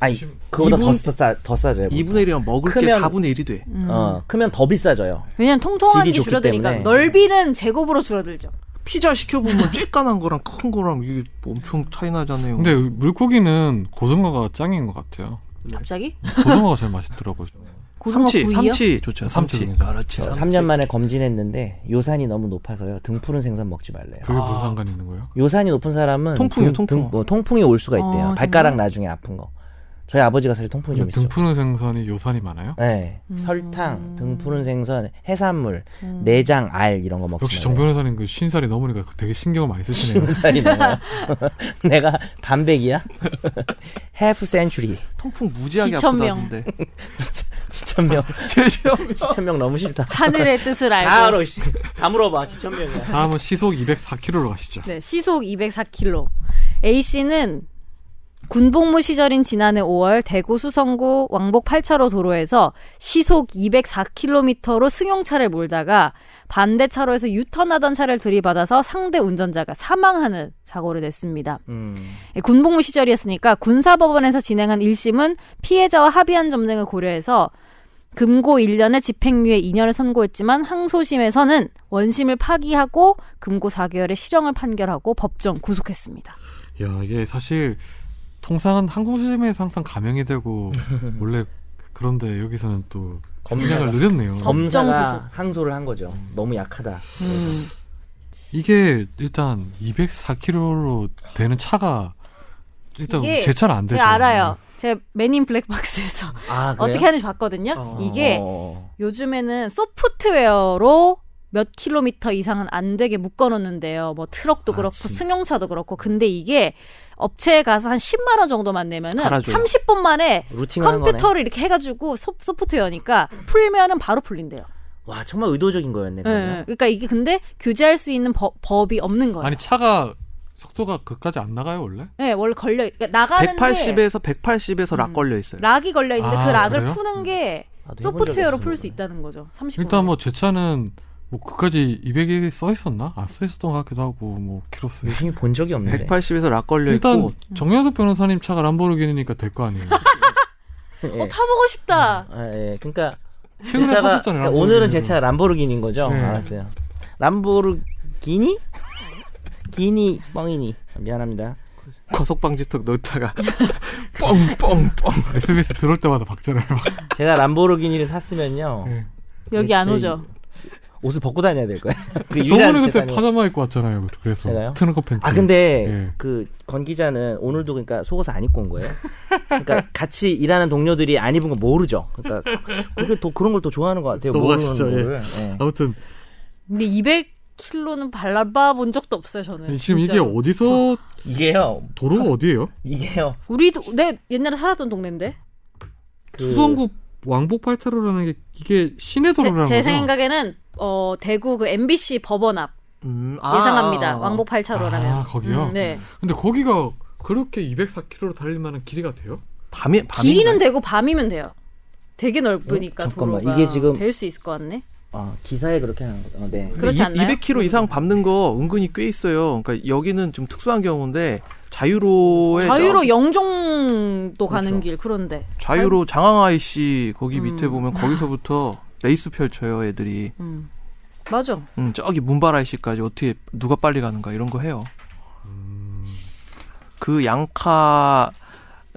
아니 그보다 더, 이분- 싸, 더 싸져요. 2분의 1이면 먹을 게 크면- 4분의 1이 돼. 음. 어 크면 더 비싸져요. 왜냐면 통통한 게 줄어드니까 때문에. 넓이는 제곱으로 줄어들죠. 피자 시켜보면 [LAUGHS] 쬐깐한 거랑 큰 거랑 이게 엄청 차이 나잖아요. 근데 물고기는 고등어가 짱인 것 같아요. 갑자기? 고등어가 제일 맛있더라고요. [LAUGHS] 삼치, 구이요? 삼치 좋죠. 삼치 삼치. 좋죠. 그렇지. 저 삼치. 3년 만에 검진했는데 요산이 너무 높아서요. 등 푸른 생선 먹지 말래요. 그게 무슨 상관이 있는 거예요? 요산이 높은 사람은 통풍이요, 등, 통풍. 등, 뭐 통풍이 올 수가 있대요. 어, 발가락 정말? 나중에 아픈 거. 저희 아버지가 사실 통풍이 좀 있어요. 등 푸는 생선이 요산이 많아요? 네, 음. 설탕, 등 푸른 생선, 해산물, 음. 내장, 알 이런 거 먹지 역시. 정 변호사님 그 쉰살이 넘으니까 되게 신경을 많이 쓰시네요. 신살이 넘어요. [LAUGHS] 내가 반백이야? [LAUGHS] half century. 통풍 무지하게 지천명. 아프다던데. [LAUGHS] 지천명. 지천명 너무 싫다. 하늘의 뜻을 알고. 다 알아, 씨. 다 물어봐, 지천명이야. 다음은 시속 204km로 가시죠. 네, 시속 204km. A 씨는 군복무 시절인 지난해 5월 대구 수성구 왕복 8차로 도로에서 시속 204km로 승용차를 몰다가 반대 차로에서 유턴하던 차를 들이받아서 상대 운전자가 사망하는 사고를 냈습니다. 음. 예, 군복무 시절이었으니까 군사법원에서 진행한 1심은 피해자와 합의한 점 등을 고려해서 금고 1년에 집행유예 2년을 선고했지만 항소심에서는 원심을 파기하고 금고 4개월의 실형을 판결하고 법정 구속했습니다. 야 이게 사실 통상은 항공심에서 항상 감형이 되고 [LAUGHS] 원래 그런데 여기서는 또 검색을 느렸네요. 검사가 항소를 한 거죠. 너무 약하다. 음. 이게 일단 204km로 되는 차가 일단 제 차는 안 되죠. 제가 알아요. 제가 맨인 블랙박스에서 아? 어떻게 하는지 봤거든요. 어. 이게 어. 요즘에는 소프트웨어로 몇 킬로미터 이상은 안 되게 묶어놓는데요. 뭐 트럭도 아, 그렇고 진- 승용차도 그렇고. 근데 이게 업체에 가서 한 10만 원 정도만 내면은 갈아줘요. 30분 만에. 컴퓨터를 이렇게 해가지고 소, 소프트웨어니까 풀면은 바로 풀린대요. 와 정말 의도적인 거였네. 예, 그러면. 그러니까 이게 근데 규제할 수 있는 법, 법이 없는 거예요. 아니 차가 속도가 그까지 안 나가요 원래? 네, 원래 걸려 그러니까 나가는데 180에서 180에서 lock 음. 걸려 있어요. lock이 걸려 있는데 아, 그 lock을 그래요? 푸는 게 나도 해본 적이 소프트웨어로 풀 수. 있다는 거죠. 30분. 일단 뭐 제 차는 뭐 그까지 200이 써 있었나? 안써 있었던 것 같기도 하고 뭐 키로수. 유심히 본 적이 없는데. 180에서 lock 걸려 일단 있고 정현석 변호사님 차가 람보르기니까 될 거 아니에요. [LAUGHS] 예. 어 타보고 싶다. 아, 예. 그러니까 제 최근에 차가. 그러니까 오늘은 제차 람보르기니인 거죠. 네. 알았어요. 람보르기니? 기니 뻥이니 미안합니다. 거속방지턱 넣다가 [LAUGHS] 뻥뻥뻥 SBS 들어올 때마다 박자를 막. 제가 람보르기니를 샀으면요 네. 여기 안 오죠. 옷을 벗고 다녀야 될 거예요. [LAUGHS] 그 저번에 그때 파자마 입고 왔잖아요. 그래서 제가요? 트렁크 팬츠. 아 근데 예. 그권 기자는 오늘도 그러니까 속옷을 안 입고 온 거예요. 그러니까 [LAUGHS] 같이 일하는 동료들이 안 입은 거 모르죠. 그러니까 그게 또 그런 걸 또 좋아하는 것 같아요. 모르는 넘어가시죠, 예. 거를. 예. 아무튼 근데 200 킬로는 밟아 본 적도 없어요, 저는. 지금 이게 진짜로. 어디서 이게요. 도로가 어디예요? 이게요. 우리도 내 옛날에 살았던 동네인데. 그 수성구 왕복 8차로라는 게 이게 시내 제, 도로라는 제 거죠? 생각에는 어 대구 그 MBC 법원 앞 음, 아, 예상합니다. 아, 아. 왕복 8차로라면. 아, 거기요? 네. 근데 거기가 그렇게 204km로 달릴 만한 길이가 돼요? 밤에 밤에 길이는 되고 밤이면 돼요. 되게 넓으니까 어? 잠깐만, 도로가 이게 지금- 될 수 있을 것 같네. 아, 기사에 그렇게 하는 거. 어, 네. 그렇지 않나요? 200km 이상 밟는 거 은근히 꽤 있어요. 그러니까 여기는 좀 특수한 경우인데 자유로에 자유로 영종도 가는 그렇죠. 길 그런데. 자유로 장항 IC 거기 음. 밑에 보면 거기서부터 레이스 펼쳐요, 애들이. 음. 맞아. 음, 저기 문발 IC까지 어떻게 누가 빨리 가는가 이런 거 해요. 그 양카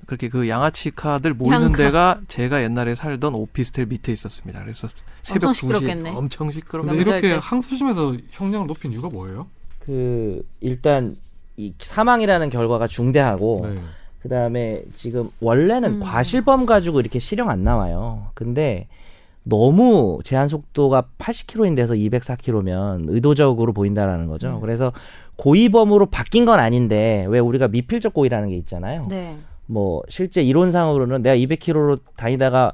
그렇게 그 양아치 카들 모이는 양카. 데가 제가 옛날에 살던 오피스텔 밑에 있었습니다. 그래서 새벽 엄청 2시 시끄럽겠네. 엄청 명절 이렇게 때. 항소심에서 형량을 높인 이유가 뭐예요? 그 일단 이 사망이라는 결과가 중대하고 네. 그다음에 지금 원래는 음. 과실범 가지고 이렇게 실형 안 나와요. 근데 너무 제한 속도가 80km인데서 204km면 의도적으로 보인다라는 거죠. 음. 그래서 고의범으로 바뀐 건 아닌데 왜 우리가 미필적 고의라는 게 있잖아요. 네. 뭐 실제 이론상으로는 내가 200km로 다니다가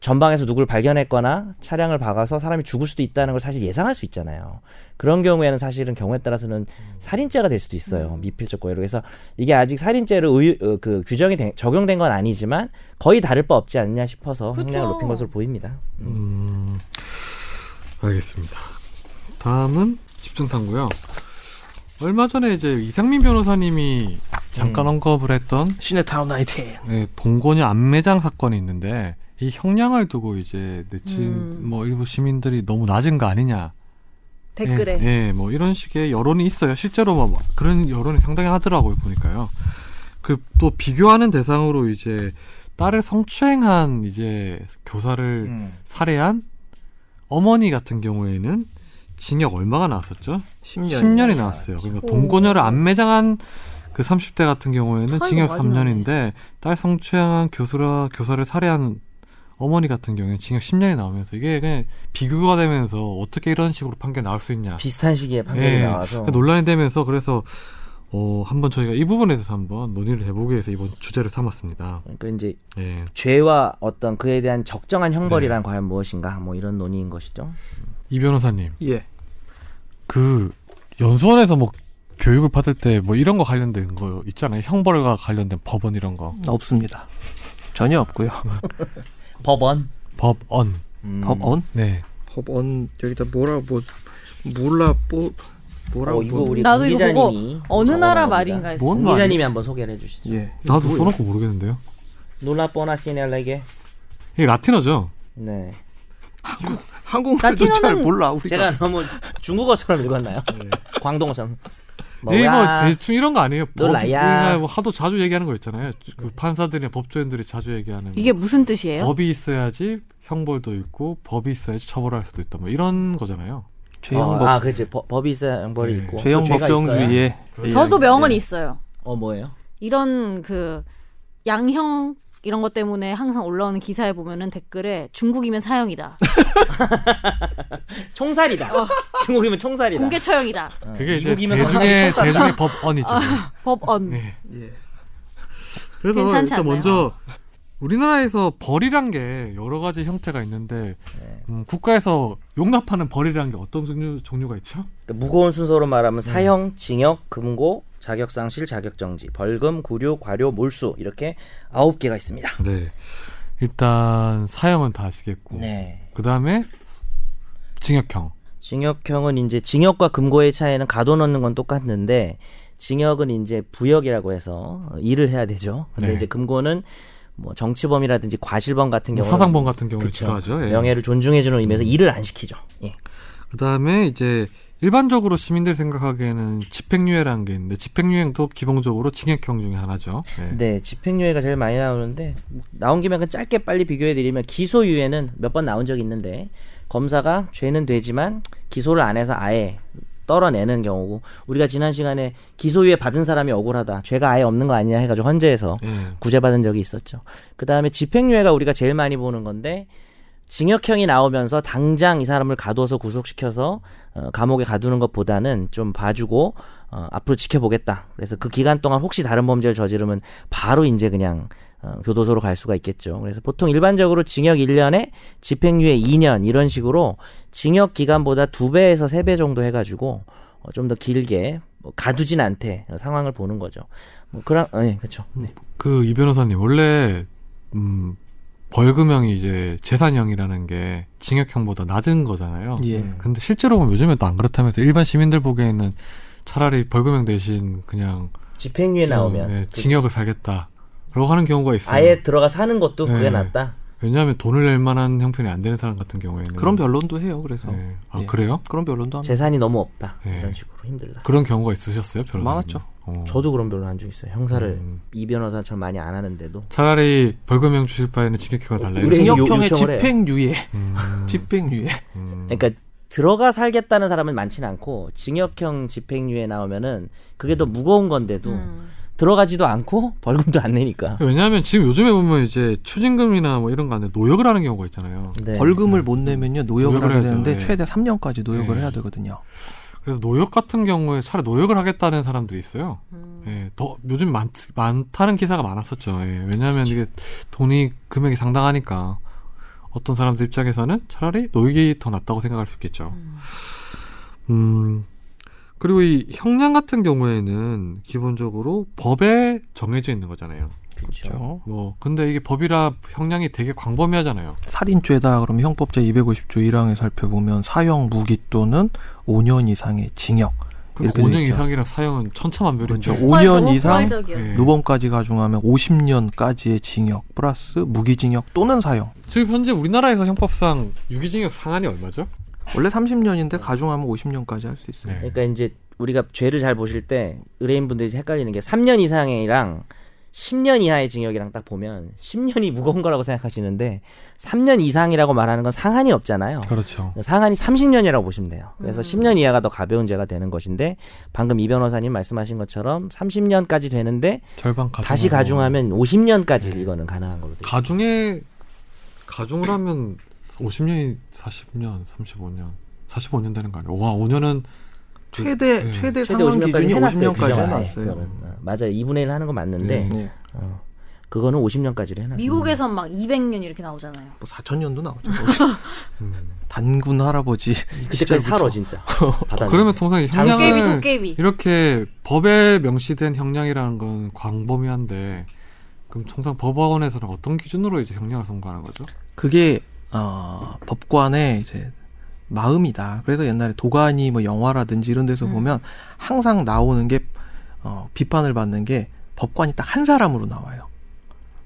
전방에서 누굴 발견했거나 차량을 박아서 사람이 죽을 수도 있다는 걸 사실 예상할 수 있잖아요. 그런 경우에는 사실은 경우에 따라서는 살인죄가 될 수도 있어요. 미필적 고의로. 그래서 이게 아직 살인죄로 의, 어, 그 규정이 된- 적용된 건 아니지만 거의 다를 바 없지 않냐 싶어서 그쵸. 형량을 높인 것으로 보입니다. 음, 알겠습니다. 다음은 집중탐구요. 얼마 전에 이제 이상민 변호사님이 잠깐 언급을 했던 시네타운 나이팅. 네, 동거녀 안매장 사건이 있는데 이 형량을 두고 이제 내친 음. 뭐 일부 시민들이 너무 낮은 거 아니냐. 댓글에. 예, 예, 뭐 이런 식의 여론이 있어요. 실제로 뭐 그런 여론이 상당히 하더라고요 보니까요. 그 또 비교하는 대상으로 이제 딸을 성추행한 이제 교사를 음. 살해한 어머니 같은 경우에는 징역 얼마가 나왔었죠? 10년. 10년이 나왔어요. 그러니까 동거녀를 안 매장한 그 30대 같은 경우에는 징역 많이 3년인데 딸 성추행한 교수라 교사를 살해한 어머니 같은 경우에는 징역 10년이 나오면서 이게 그냥 비교가 되면서 어떻게 이런 식으로 판결 나올 수 있냐. 비슷한 시기에 판결이 예, 나와서 논란이 되면서 그래서 어 한번 저희가 이 부분에 대해서 한번 논의를 해보기 위해서 이번 주제를 삼았습니다. 그러니까 이제 예. 죄와 어떤 그에 대한 적정한 형벌이란 네. 과연 무엇인가 뭐 이런 논의인 것이죠. 이 변호사님 예. 그 연수원에서 뭐 교육을 받을 때 뭐 이런 거 관련된 거 있잖아요. 형벌과 관련된 법원 이런 거. 없습니다. 전혀 없고요. [LAUGHS] 법원. 법언. 음. 법원? 네. 법원 여기다 뭐라 뭐 몰라 뭐 뭐라고 어, 이거 우리 나도 문 이거 기자님이 어느 나라. 말인가 했어. 뭔? 기자님이 한번 소개를 해주시죠. 예. 나도 뭐예요? 써놓고 모르겠는데요. 놀라 뻔하 시넬레게. 이게 라틴어죠. 네. 한국말도 라틴어는 잘 몰라 우리가. 제가 너무 중국어처럼 읽었나요? [LAUGHS] 광동어처럼. 이게 뭐 뭐야? 대충 이런 거 아니에요. 법, 놀라야. 우리가 뭐 하도 자주 얘기하는 거 있잖아요. 그 판사들이나 법조인들이 자주 얘기하는 이게 무슨 뜻이에요? 법이 있어야지 형벌도 있고 법이 있어야지 처벌할 수도 있다. 뭐 이런 거잖아요. 죄형 어, 법 아, 그렇지. 법, 법이 있어야 형벌이 네. 있고. 죄형. 법정주의에 예. 저도 명언이 예. 있어요. 어, 뭐예요? 이런 그 양형 이런 것 때문에 항상 올라오는 기사에 보면은 댓글에 중국이면 사형이다. [LAUGHS] 총살이다. 중국이면 총살이다. 공개 처형이다. 어, 그게 이제 미국이면 대중의. 대중의 법언이죠. 법언. 네. 예. 그래서 일단 않나요? 먼저 우리나라에서 벌이란 게 여러 가지 형태가 있는데 네. 음, 국가에서 용납하는 벌이라는 게 어떤 종류, 종류가 있죠? 그러니까 무거운 순서로 음. 말하면 사형, 징역, 금고, 자격상실, 자격정지, 벌금, 구류, 과료, 몰수 이렇게 아홉 개가 있습니다. 네. 일단 사형은 다 아시겠고 네. 그 다음에 징역형. 징역형은 이제 징역과 금고의 차이는 가둬놓는 건 똑같는데 징역은 이제 부역이라고 해서 일을 해야 되죠. 근데 네. 이제 금고는 뭐 정치범이라든지 과실범 같은 뭐 경우는 사상범 같은 경우에 그쵸. 필요하죠. 예. 명예를 존중해주는 의미에서 일을 안 시키죠. 예. 그 다음에 이제 일반적으로 시민들이 생각하기에는 집행유예라는 게 있는데 집행유예도 기본적으로 징역형 중에 하나죠. 예. 네, 집행유예가 제일 많이 나오는데 나온 김에 그 짧게 빨리 비교해드리면 기소유예는 몇 번 나온 적이 있는데 검사가 죄는 되지만 기소를 안 해서 아예 떨어내는 경우고 우리가 지난 시간에 기소유예 받은 사람이 억울하다 죄가 아예 없는 거 아니냐 해가지고 헌재에서 예. 구제받은 적이 있었죠. 그 다음에 집행유예가 우리가 제일 많이 보는 건데 징역형이 나오면서 당장 이 사람을 가둬서 구속시켜서 어, 감옥에 가두는 것보다는 좀 봐주고 어, 앞으로 지켜보겠다. 그래서 그 기간 동안 혹시 다른 범죄를 저지르면 바로 이제 그냥 어, 교도소로 갈 수가 있겠죠. 그래서 보통 일반적으로 징역 1년에 집행유예 2년 이런 식으로 징역 기간보다 두 배에서 세배 정도 해가지고 어, 좀 더 길게 뭐 가두진 않대 상황을 보는 거죠. 뭐 그런, 어, 네, 그렇죠. 네. 그이 변호사님 원래 음 벌금형이 이제 재산형이라는 게 징역형보다 낮은 거잖아요. 예. 음. 근데 실제로 보면 요즘에 또 안 그렇다면서 일반 시민들 보기에는 차라리 벌금형 대신 그냥 집행유예 나오면 네, 그 징역을 살겠다 라고 하는 경우가 있어요. 아예 들어가 사는 것도 그게 네. 낫다. 왜냐하면 돈을 낼 만한 형편이 안 되는 사람 같은 경우에는 그런 변론도 해요. 그래서 네. 아 예. 그래요? 그런 변론도 합니다. 재산이 너무 없다. 네. 이런 식으로 힘들다. 그런 경우가 있으셨어요, 변호사님? 많았죠. 어. 저도 그런 변론 한 적 있어요. 형사를 음. 이 변호사처럼 많이 안 하는데도 차라리 벌금형 주실 바에는 징역형을 달라. 의뢰- 이런 요- 징역형의. 집행유예, 음, [LAUGHS] 집행유예. 음. 그러니까 들어가 살겠다는 사람은 많지는 않고 징역형 집행유예 나오면은 그게 더 무거운 건데도 음. 들어가지도 않고 벌금도 안 내니까. 왜냐하면 지금 요즘에 보면 이제 추징금이나 뭐 이런 거 하는데 노역을 하는 경우가 있잖아요. 네. 벌금을 못 내면요 노역을 노역을 하게. 되는데 예. 최대 3년까지 노역을 예. 해야 되거든요. 그래서 노역 같은 경우에 차라리 노역을 하겠다는 사람들이 있어요. 음. 예, 더 요즘 많, 많다는 기사가 많았었죠. 예, 왜냐하면 이게 돈이 금액이 상당하니까 어떤 사람들 입장에서는 차라리 노역이 더 낫다고 생각할 수 있겠죠. 음, 그리고 이 형량 같은 경우에는 기본적으로 법에 정해져 있는 거잖아요. 그렇죠. 뭐 근데 이게 법이라 형량이 되게 광범위하잖아요. 살인죄다 그러면 형법제 250조 1항에 살펴보면 사형 무기 또는 5년 이상의 징역 그 이렇게 5년 돼 있죠. 이상이랑 사형은 천차만별인데. 그렇죠. 5년 이상. 예. 누번까지 가중하면 50년까지의 징역 플러스 무기징역 또는 사형. 지금 현재 우리나라에서 형법상 유기징역 상한이 얼마죠? 원래 30년인데 가중하면 50년까지 할 수 있어요. 네. 그러니까 이제 우리가 죄를 잘 보실 때 의뢰인분들이 헷갈리는 게 3년 이상이랑 10년 이하의 징역이랑 딱 보면 10년이 무거운 거라고 생각하시는데 3년 이상이라고 말하는 건 상한이 없잖아요. 그렇죠. 상한이 30년이라고 보시면 돼요. 그래서 음. 10년 이하가 더 가벼운 죄가 되는 것인데 방금 이 변호사님 말씀하신 것처럼 30년까지 되는데 절반 가중. 다시 가중하면 50년까지 이거는 가능한 걸로 돼요. 가중에 가중을 하면 50년이 40년, 35년, 45년 되는 거 아니에요? 와, 5년은 최대 네. 최대 최대 상한 50년까지 기준이 해놨어요. 50년까지 규정을. 해놨어요. 그거는. 어, 맞아요. 2분의 1 하는 거 맞는데 네. 네. 어, 그거는 50년까지로 해놨어요. 미국에선 막 200년 이렇게 나오잖아요. 뭐 4천 년도 나오죠. 거기서. [LAUGHS] 단군 할아버지 그때까지. 살아 진짜. [LAUGHS] 바다. 그러면 통상 형량을 도깨비. 이렇게 법에 명시된 형량이라는 건 광범위한데 그럼 통상 법원에서는 어떤 기준으로 이제 형량을 선고하는 거죠? 그게 어, 법관의 이제 마음이다. 그래서 옛날에 도가니 뭐 영화라든지 이런 데서 음. 보면 항상 나오는 게 어, 비판을 받는 게 법관이 딱 한 사람으로 나와요.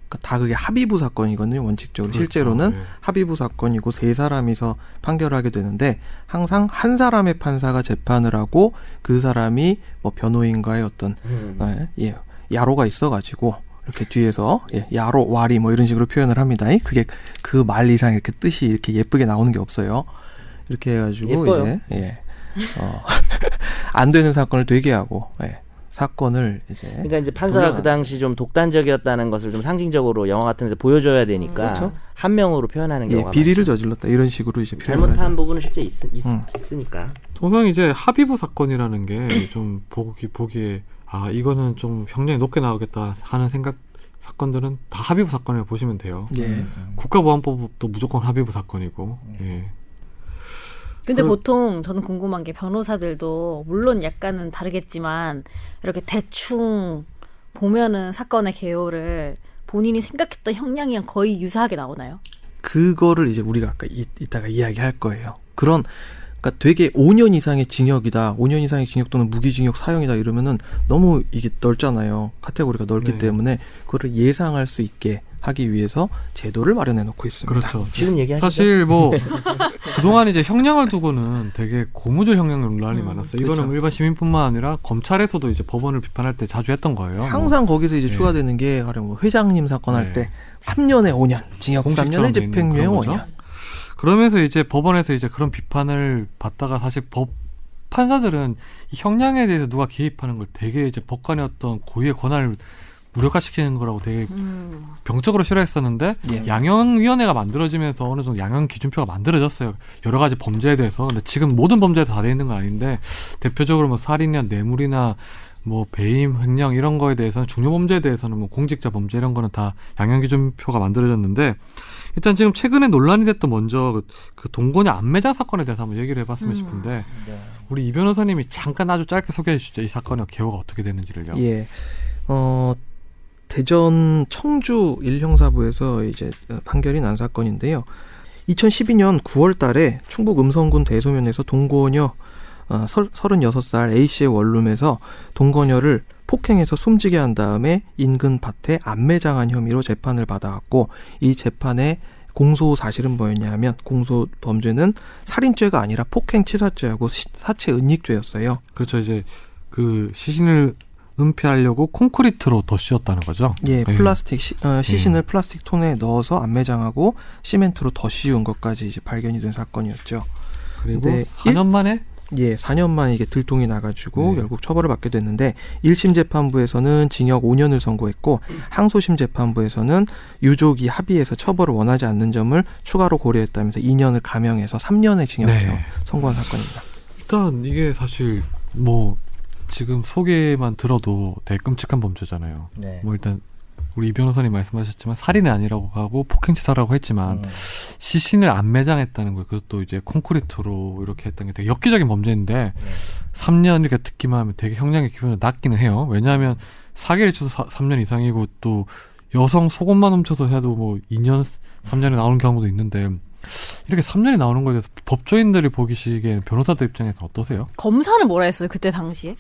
그러니까 다 그게 합의부 사건이거든요. 원칙적으로 그렇죠. 실제로는 네. 합의부 사건이고 세 사람이서 판결하게 되는데 항상 한 사람의 판사가 재판을 하고 그 사람이 뭐 변호인과의 어떤 음. 예, 예, 야로가 있어가지고 이렇게 뒤에서 예, 야로 와리 뭐 이런 식으로 표현을 합니다. 그게 그 말 이상 이렇게 뜻이 이렇게 예쁘게 나오는 게 없어요. 이렇게 해가지고 예뻐요. 이제 예, 어, [LAUGHS] 안 되는 사건을 되게 하고 예, 사건을 이제 그러니까 이제 판사가 돌려놔. 그 당시 좀 독단적이었다는 것을 좀 상징적으로 영화 같은 데서 보여줘야 되니까 그렇죠. 한 명으로 표현하는 예, 경우가 비리를 많죠. 저질렀다 이런 식으로 이제 잘못한 하죠. 부분은 실제 있, 있, 음. 있으니까. 통상 이제 합의부 사건이라는 게 좀 보기 보기에 아 이거는 좀 형량이 높게 나오겠다 하는 생각 사건들은 다 합의부 사건을 보시면 돼요. 예. 국가보안법도 무조건 합의부 사건이고. 예. 근데 그- 보통 저는 궁금한 게 변호사들도 물론 약간은 다르겠지만 이렇게 대충 보면은 사건의 개요를 본인이 생각했던 형량이랑 거의 유사하게 나오나요? 그거를 이제 우리가 아까 이, 이따가 이야기할 거예요. 그런 그러니까 되게 5년 이상의 징역이다, 5년 이상의 징역 또는 무기징역 사형이다 이러면은 너무 이게 넓잖아요. 카테고리가 넓기 네. 때문에 그거를 예상할 수 있게 하기 위해서 제도를 마련해 놓고 있습니다. 그렇죠. 지금 얘기하시죠. 사실 뭐 [LAUGHS] 그동안 이제 형량을 두고는 되게 고무줄 형량 논란이 음, 많았어요. 그렇죠. 이거는 일반 시민뿐만 아니라 검찰에서도 이제 법원을 비판할 때 자주 했던 거예요. 항상 거기서 이제 네. 추가되는 게 가령 뭐 회장님 사건 할 네. 때 3년에 5년, 징역 공식처럼 3년에 돼 있는 집행유예 그런 거죠. 5년. 그러면서 이제 법원에서 이제 그런 비판을 받다가 사실 법 판사들은 이 형량에 대해서 누가 개입하는 걸 되게 이제 법관의 어떤 고유의 권한을 무력화시키는 거라고 되게 음. 병적으로 싫어했었는데 예. 양형위원회가 만들어지면서 어느 정도 양형 기준표가 만들어졌어요. 여러 가지 범죄에 대해서. 근데 지금 모든 범죄에 다 돼 있는 건 아닌데 대표적으로 뭐 살인이나 뇌물이나 뭐 배임, 횡령 이런 거에 대해서는 중요 범죄에 대해서는 뭐 공직자 범죄 이런 거는 다 양형 기준표가 만들어졌는데 일단 지금 최근에 논란이 됐던 먼저 그, 그 동거녀 안매장 사건에 대해서 한번 얘기를 해봤으면 음. 싶은데 네. 우리 이 변호사님이 잠깐 아주 짧게 소개해 주시죠. 이 사건의 개요가 어떻게 됐는지를요. 예. 어, 대전 청주 1형사부에서 이제 어, 판결이 난 사건인데요. 2012년 9월 달에 충북 음성군 대소면에서 동거녀 어, 36살 A씨의 원룸에서 동거녀를 폭행해서 숨지게 한 다음에 인근 밭에 안매장한 혐의로 재판을 받아왔고 이 재판의 공소 사실은 뭐였냐면 공소 범죄는 살인죄가 아니라 폭행 치사죄하고 시- 사체 은닉죄였어요. 그렇죠. 이제 그 시신을 은폐하려고 콘크리트로 덧씌웠다는 거죠. 예, 예. 플라스틱 시, 어, 시신을 플라스틱 톤에 넣어서 안매장하고 시멘트로 덧씌운 것까지 이제 발견이 된 사건이었죠. 그리고 근데 4년 만에 예, 4년 만에 이게 들통이 나가지고 네. 결국 처벌을 받게 됐는데 1심 재판부에서는 징역 5년을 선고했고 항소심 재판부에서는 유족이 합의해서 처벌을 원하지 않는 점을 추가로 고려했다면서 2년을 감형해서 3년의 징역을 네. 선고한 사건입니다. 일단 이게 사실 뭐 지금 소개만 들어도 되게 끔찍한 범죄잖아요. 네. 뭐 일단 우리 이 변호사님 말씀하셨지만 살인은 아니라고 하고 폭행치사라고 했지만 음. 시신을 안 매장했다는 거 그것도 이제 콘크리트로 이렇게 했던 게 되게 엽기적인 범죄인데 네. 3년 이렇게 듣기만 하면 되게 형량의 기준이 낮기는 해요. 왜냐하면 사기를 쳐도 사, 3년 이상이고 또 여성 속옷만 훔쳐서 해도 뭐 2년 3년이 나오는 경우도 있는데 이렇게 3년이 나오는 거에 대해서 법조인들이 보기시기에는 변호사들 입장에서 어떠세요? 검사는 뭐라 했어요 그때 당시에?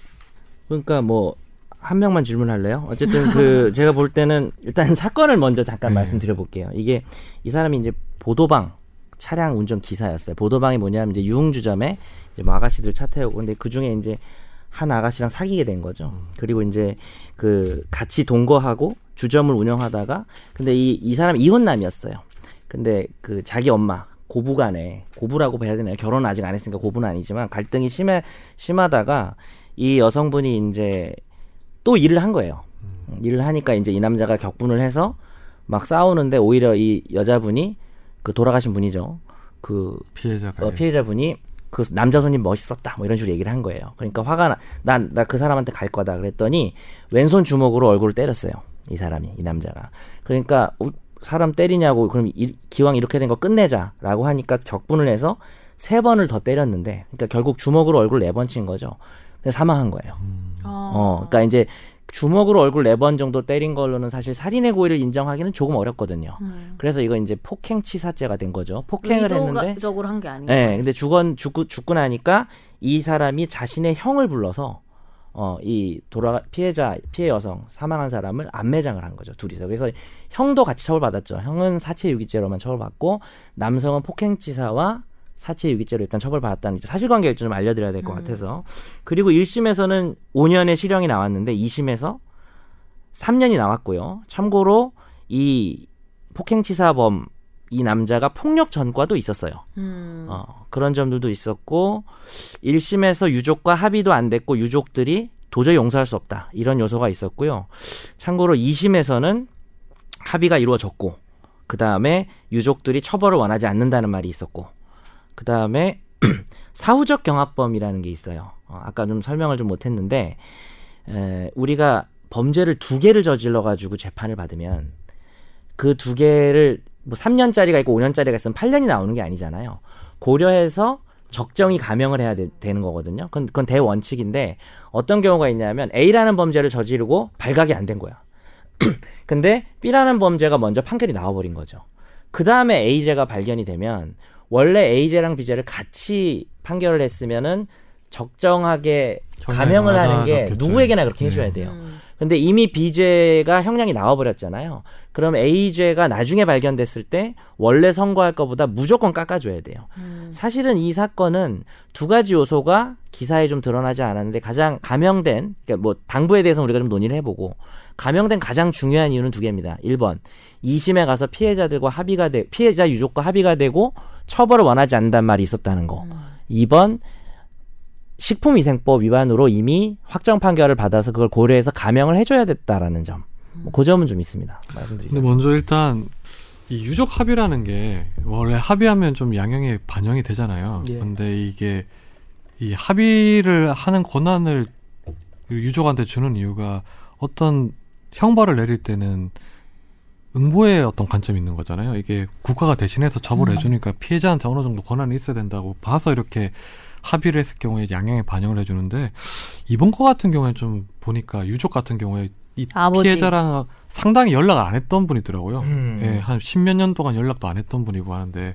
그러니까 뭐 한 명만 질문할래요? 어쨌든 그 [LAUGHS] 제가 볼 때는 일단 사건을 먼저 잠깐 네. 말씀드려 볼게요. 이게 이 사람이 이제 보도방 차량 운전 기사였어요. 보도방이 뭐냐면 이제 유흥주점에 이제 뭐 아가씨들 차 태우고 근데 그 중에 이제 한 아가씨랑 사귀게 된 거죠. 그리고 이제 그 같이 동거하고 주점을 운영하다가 근데 이 이 사람 이혼남이었어요. 근데 그 자기 엄마 고부 간에 고부라고 봐야 되나요? 결혼 아직 안 했으니까 고부는 아니지만 갈등이 심해 심하다가 이 여성분이 이제 또 일을 한 거예요. 음, 일을 하니까 이제 이 남자가 격분을 해서 막 싸우는데 오히려 이 여자분이 그 돌아가신 분이죠. 그 피해자가 어, 피해자분이 그 남자 손님 멋있었다 뭐 이런 식으로 얘기를 한 거예요. 그러니까 화가 나난나 그 사람한테 갈 거다 그랬더니 왼손 주먹으로 얼굴을 때렸어요. 이 사람이 이 남자가. 그러니까 어, 사람 때리냐고 그럼 이, 기왕 이렇게 된 거 끝내자라고 하니까 격분을 해서 세 번을 더 때렸는데 그러니까 결국 주먹으로 얼굴 네 번 친 거죠. 근데 사망한 거예요. 어, 그러니까 이제 주먹으로 얼굴 네 번 정도 때린 걸로는 사실 살인의 고의를 인정하기는 조금 어렵거든요. 음. 그래서 이거 이제 폭행치사죄가 된 거죠. 폭행을 했는데 의도적으로 한 게 아니고. 네, 근데 죽은 죽고 죽고 나니까 이 사람이 자신의 형을 불러서 어 이 돌아 피해자 피해 여성 사망한 사람을 안매장을 한 거죠 둘이서 그래서 형도 같이 처벌받았죠 형은 사체 유기죄로만 처벌받고 남성은 폭행치사와 사체 유기죄로 일단 처벌받았다는 사실관계를 좀 알려드려야 될것 같아서 그리고 1심에서는 5년의 실형이 나왔는데 2심에서 3년이 나왔고요 참고로 이 폭행치사범 이 남자가 폭력 전과도 있었어요. 음. 어, 그런 점들도 있었고 1심에서 유족과 합의도 안 됐고 유족들이 도저히 용서할 수 없다. 이런 요소가 있었고요. 참고로 2심에서는 합의가 이루어졌고 그 다음에 유족들이 처벌을 원하지 않는다는 말이 있었고 그 다음에 [CLEARS THROAT] 사후적 경합범이라는 게 있어요. 어, 아까 좀 설명을 좀 못했는데 에, 우리가 범죄를 두 개를 저질러 가지고 재판을 받으면 그 두 개를 뭐 3년짜리가 있고 5년짜리가 있으면 8년이 나오는 게 아니잖아요. 고려해서 적정히 감형을 해야 되, 는 거거든요. 그건, 그건 대원칙인데 어떤 경우가 있냐면 A라는 범죄를 저지르고 발각이 안 된 거야. [CLEARS THROAT] 근데 B라는 범죄가 먼저 판결이 나와버린 거죠. 그 다음에 A죄가 발견이 되면 원래 A죄랑 B죄를 같이 판결을 했으면은 적정하게 감형을 하는 게 그렇겠죠. 누구에게나 그렇게 네. 해줘야 돼요. 음. 근데 이미 B죄가 형량이 나와버렸잖아요. 그럼 A죄가 나중에 발견됐을 때 원래 선고할 것보다 무조건 깎아줘야 돼요. 음. 사실은 이 사건은 두 가지 요소가 기사에 좀 드러나지 않았는데 가장 감형된, 그러니까 뭐 당부에 대해서 우리가 좀 논의를 해보고 감형된 가장 중요한 이유는 두 개입니다. 1번, 2심에 가서 피해자들과 합의가 돼, 피해자 유족과 합의가 되고 처벌을 원하지 않는다는 말이 있었다는 거. 음. 2번, 식품위생법 위반으로 이미 확정 판결을 받아서 그걸 고려해서 감형을 해줘야 됐다라는 점. 뭐 그 점은 좀 있습니다. 말씀드리죠. 근데 먼저 일단 이 유족 합의라는 게 원래 합의하면 좀 양형에 반영이 되잖아요. 예. 근데 이게 이 합의를 하는 권한을 유족한테 주는 이유가 어떤 형벌을 내릴 때는 응보의 어떤 관점이 있는 거잖아요. 이게 국가가 대신해서 처벌해 주니까 피해자한테 어느 정도 권한이 있어야 된다고 봐서 이렇게 합의를 했을 경우에 양형에 반영을 해주는데 이번 거 같은 경우에 좀 보니까 유족 같은 경우에 이 아버지. 피해자랑 상당히 연락을 안 했던 분이더라고요. 음. 예, 한 십몇 년 동안 연락도 안 했던 분이고 하는데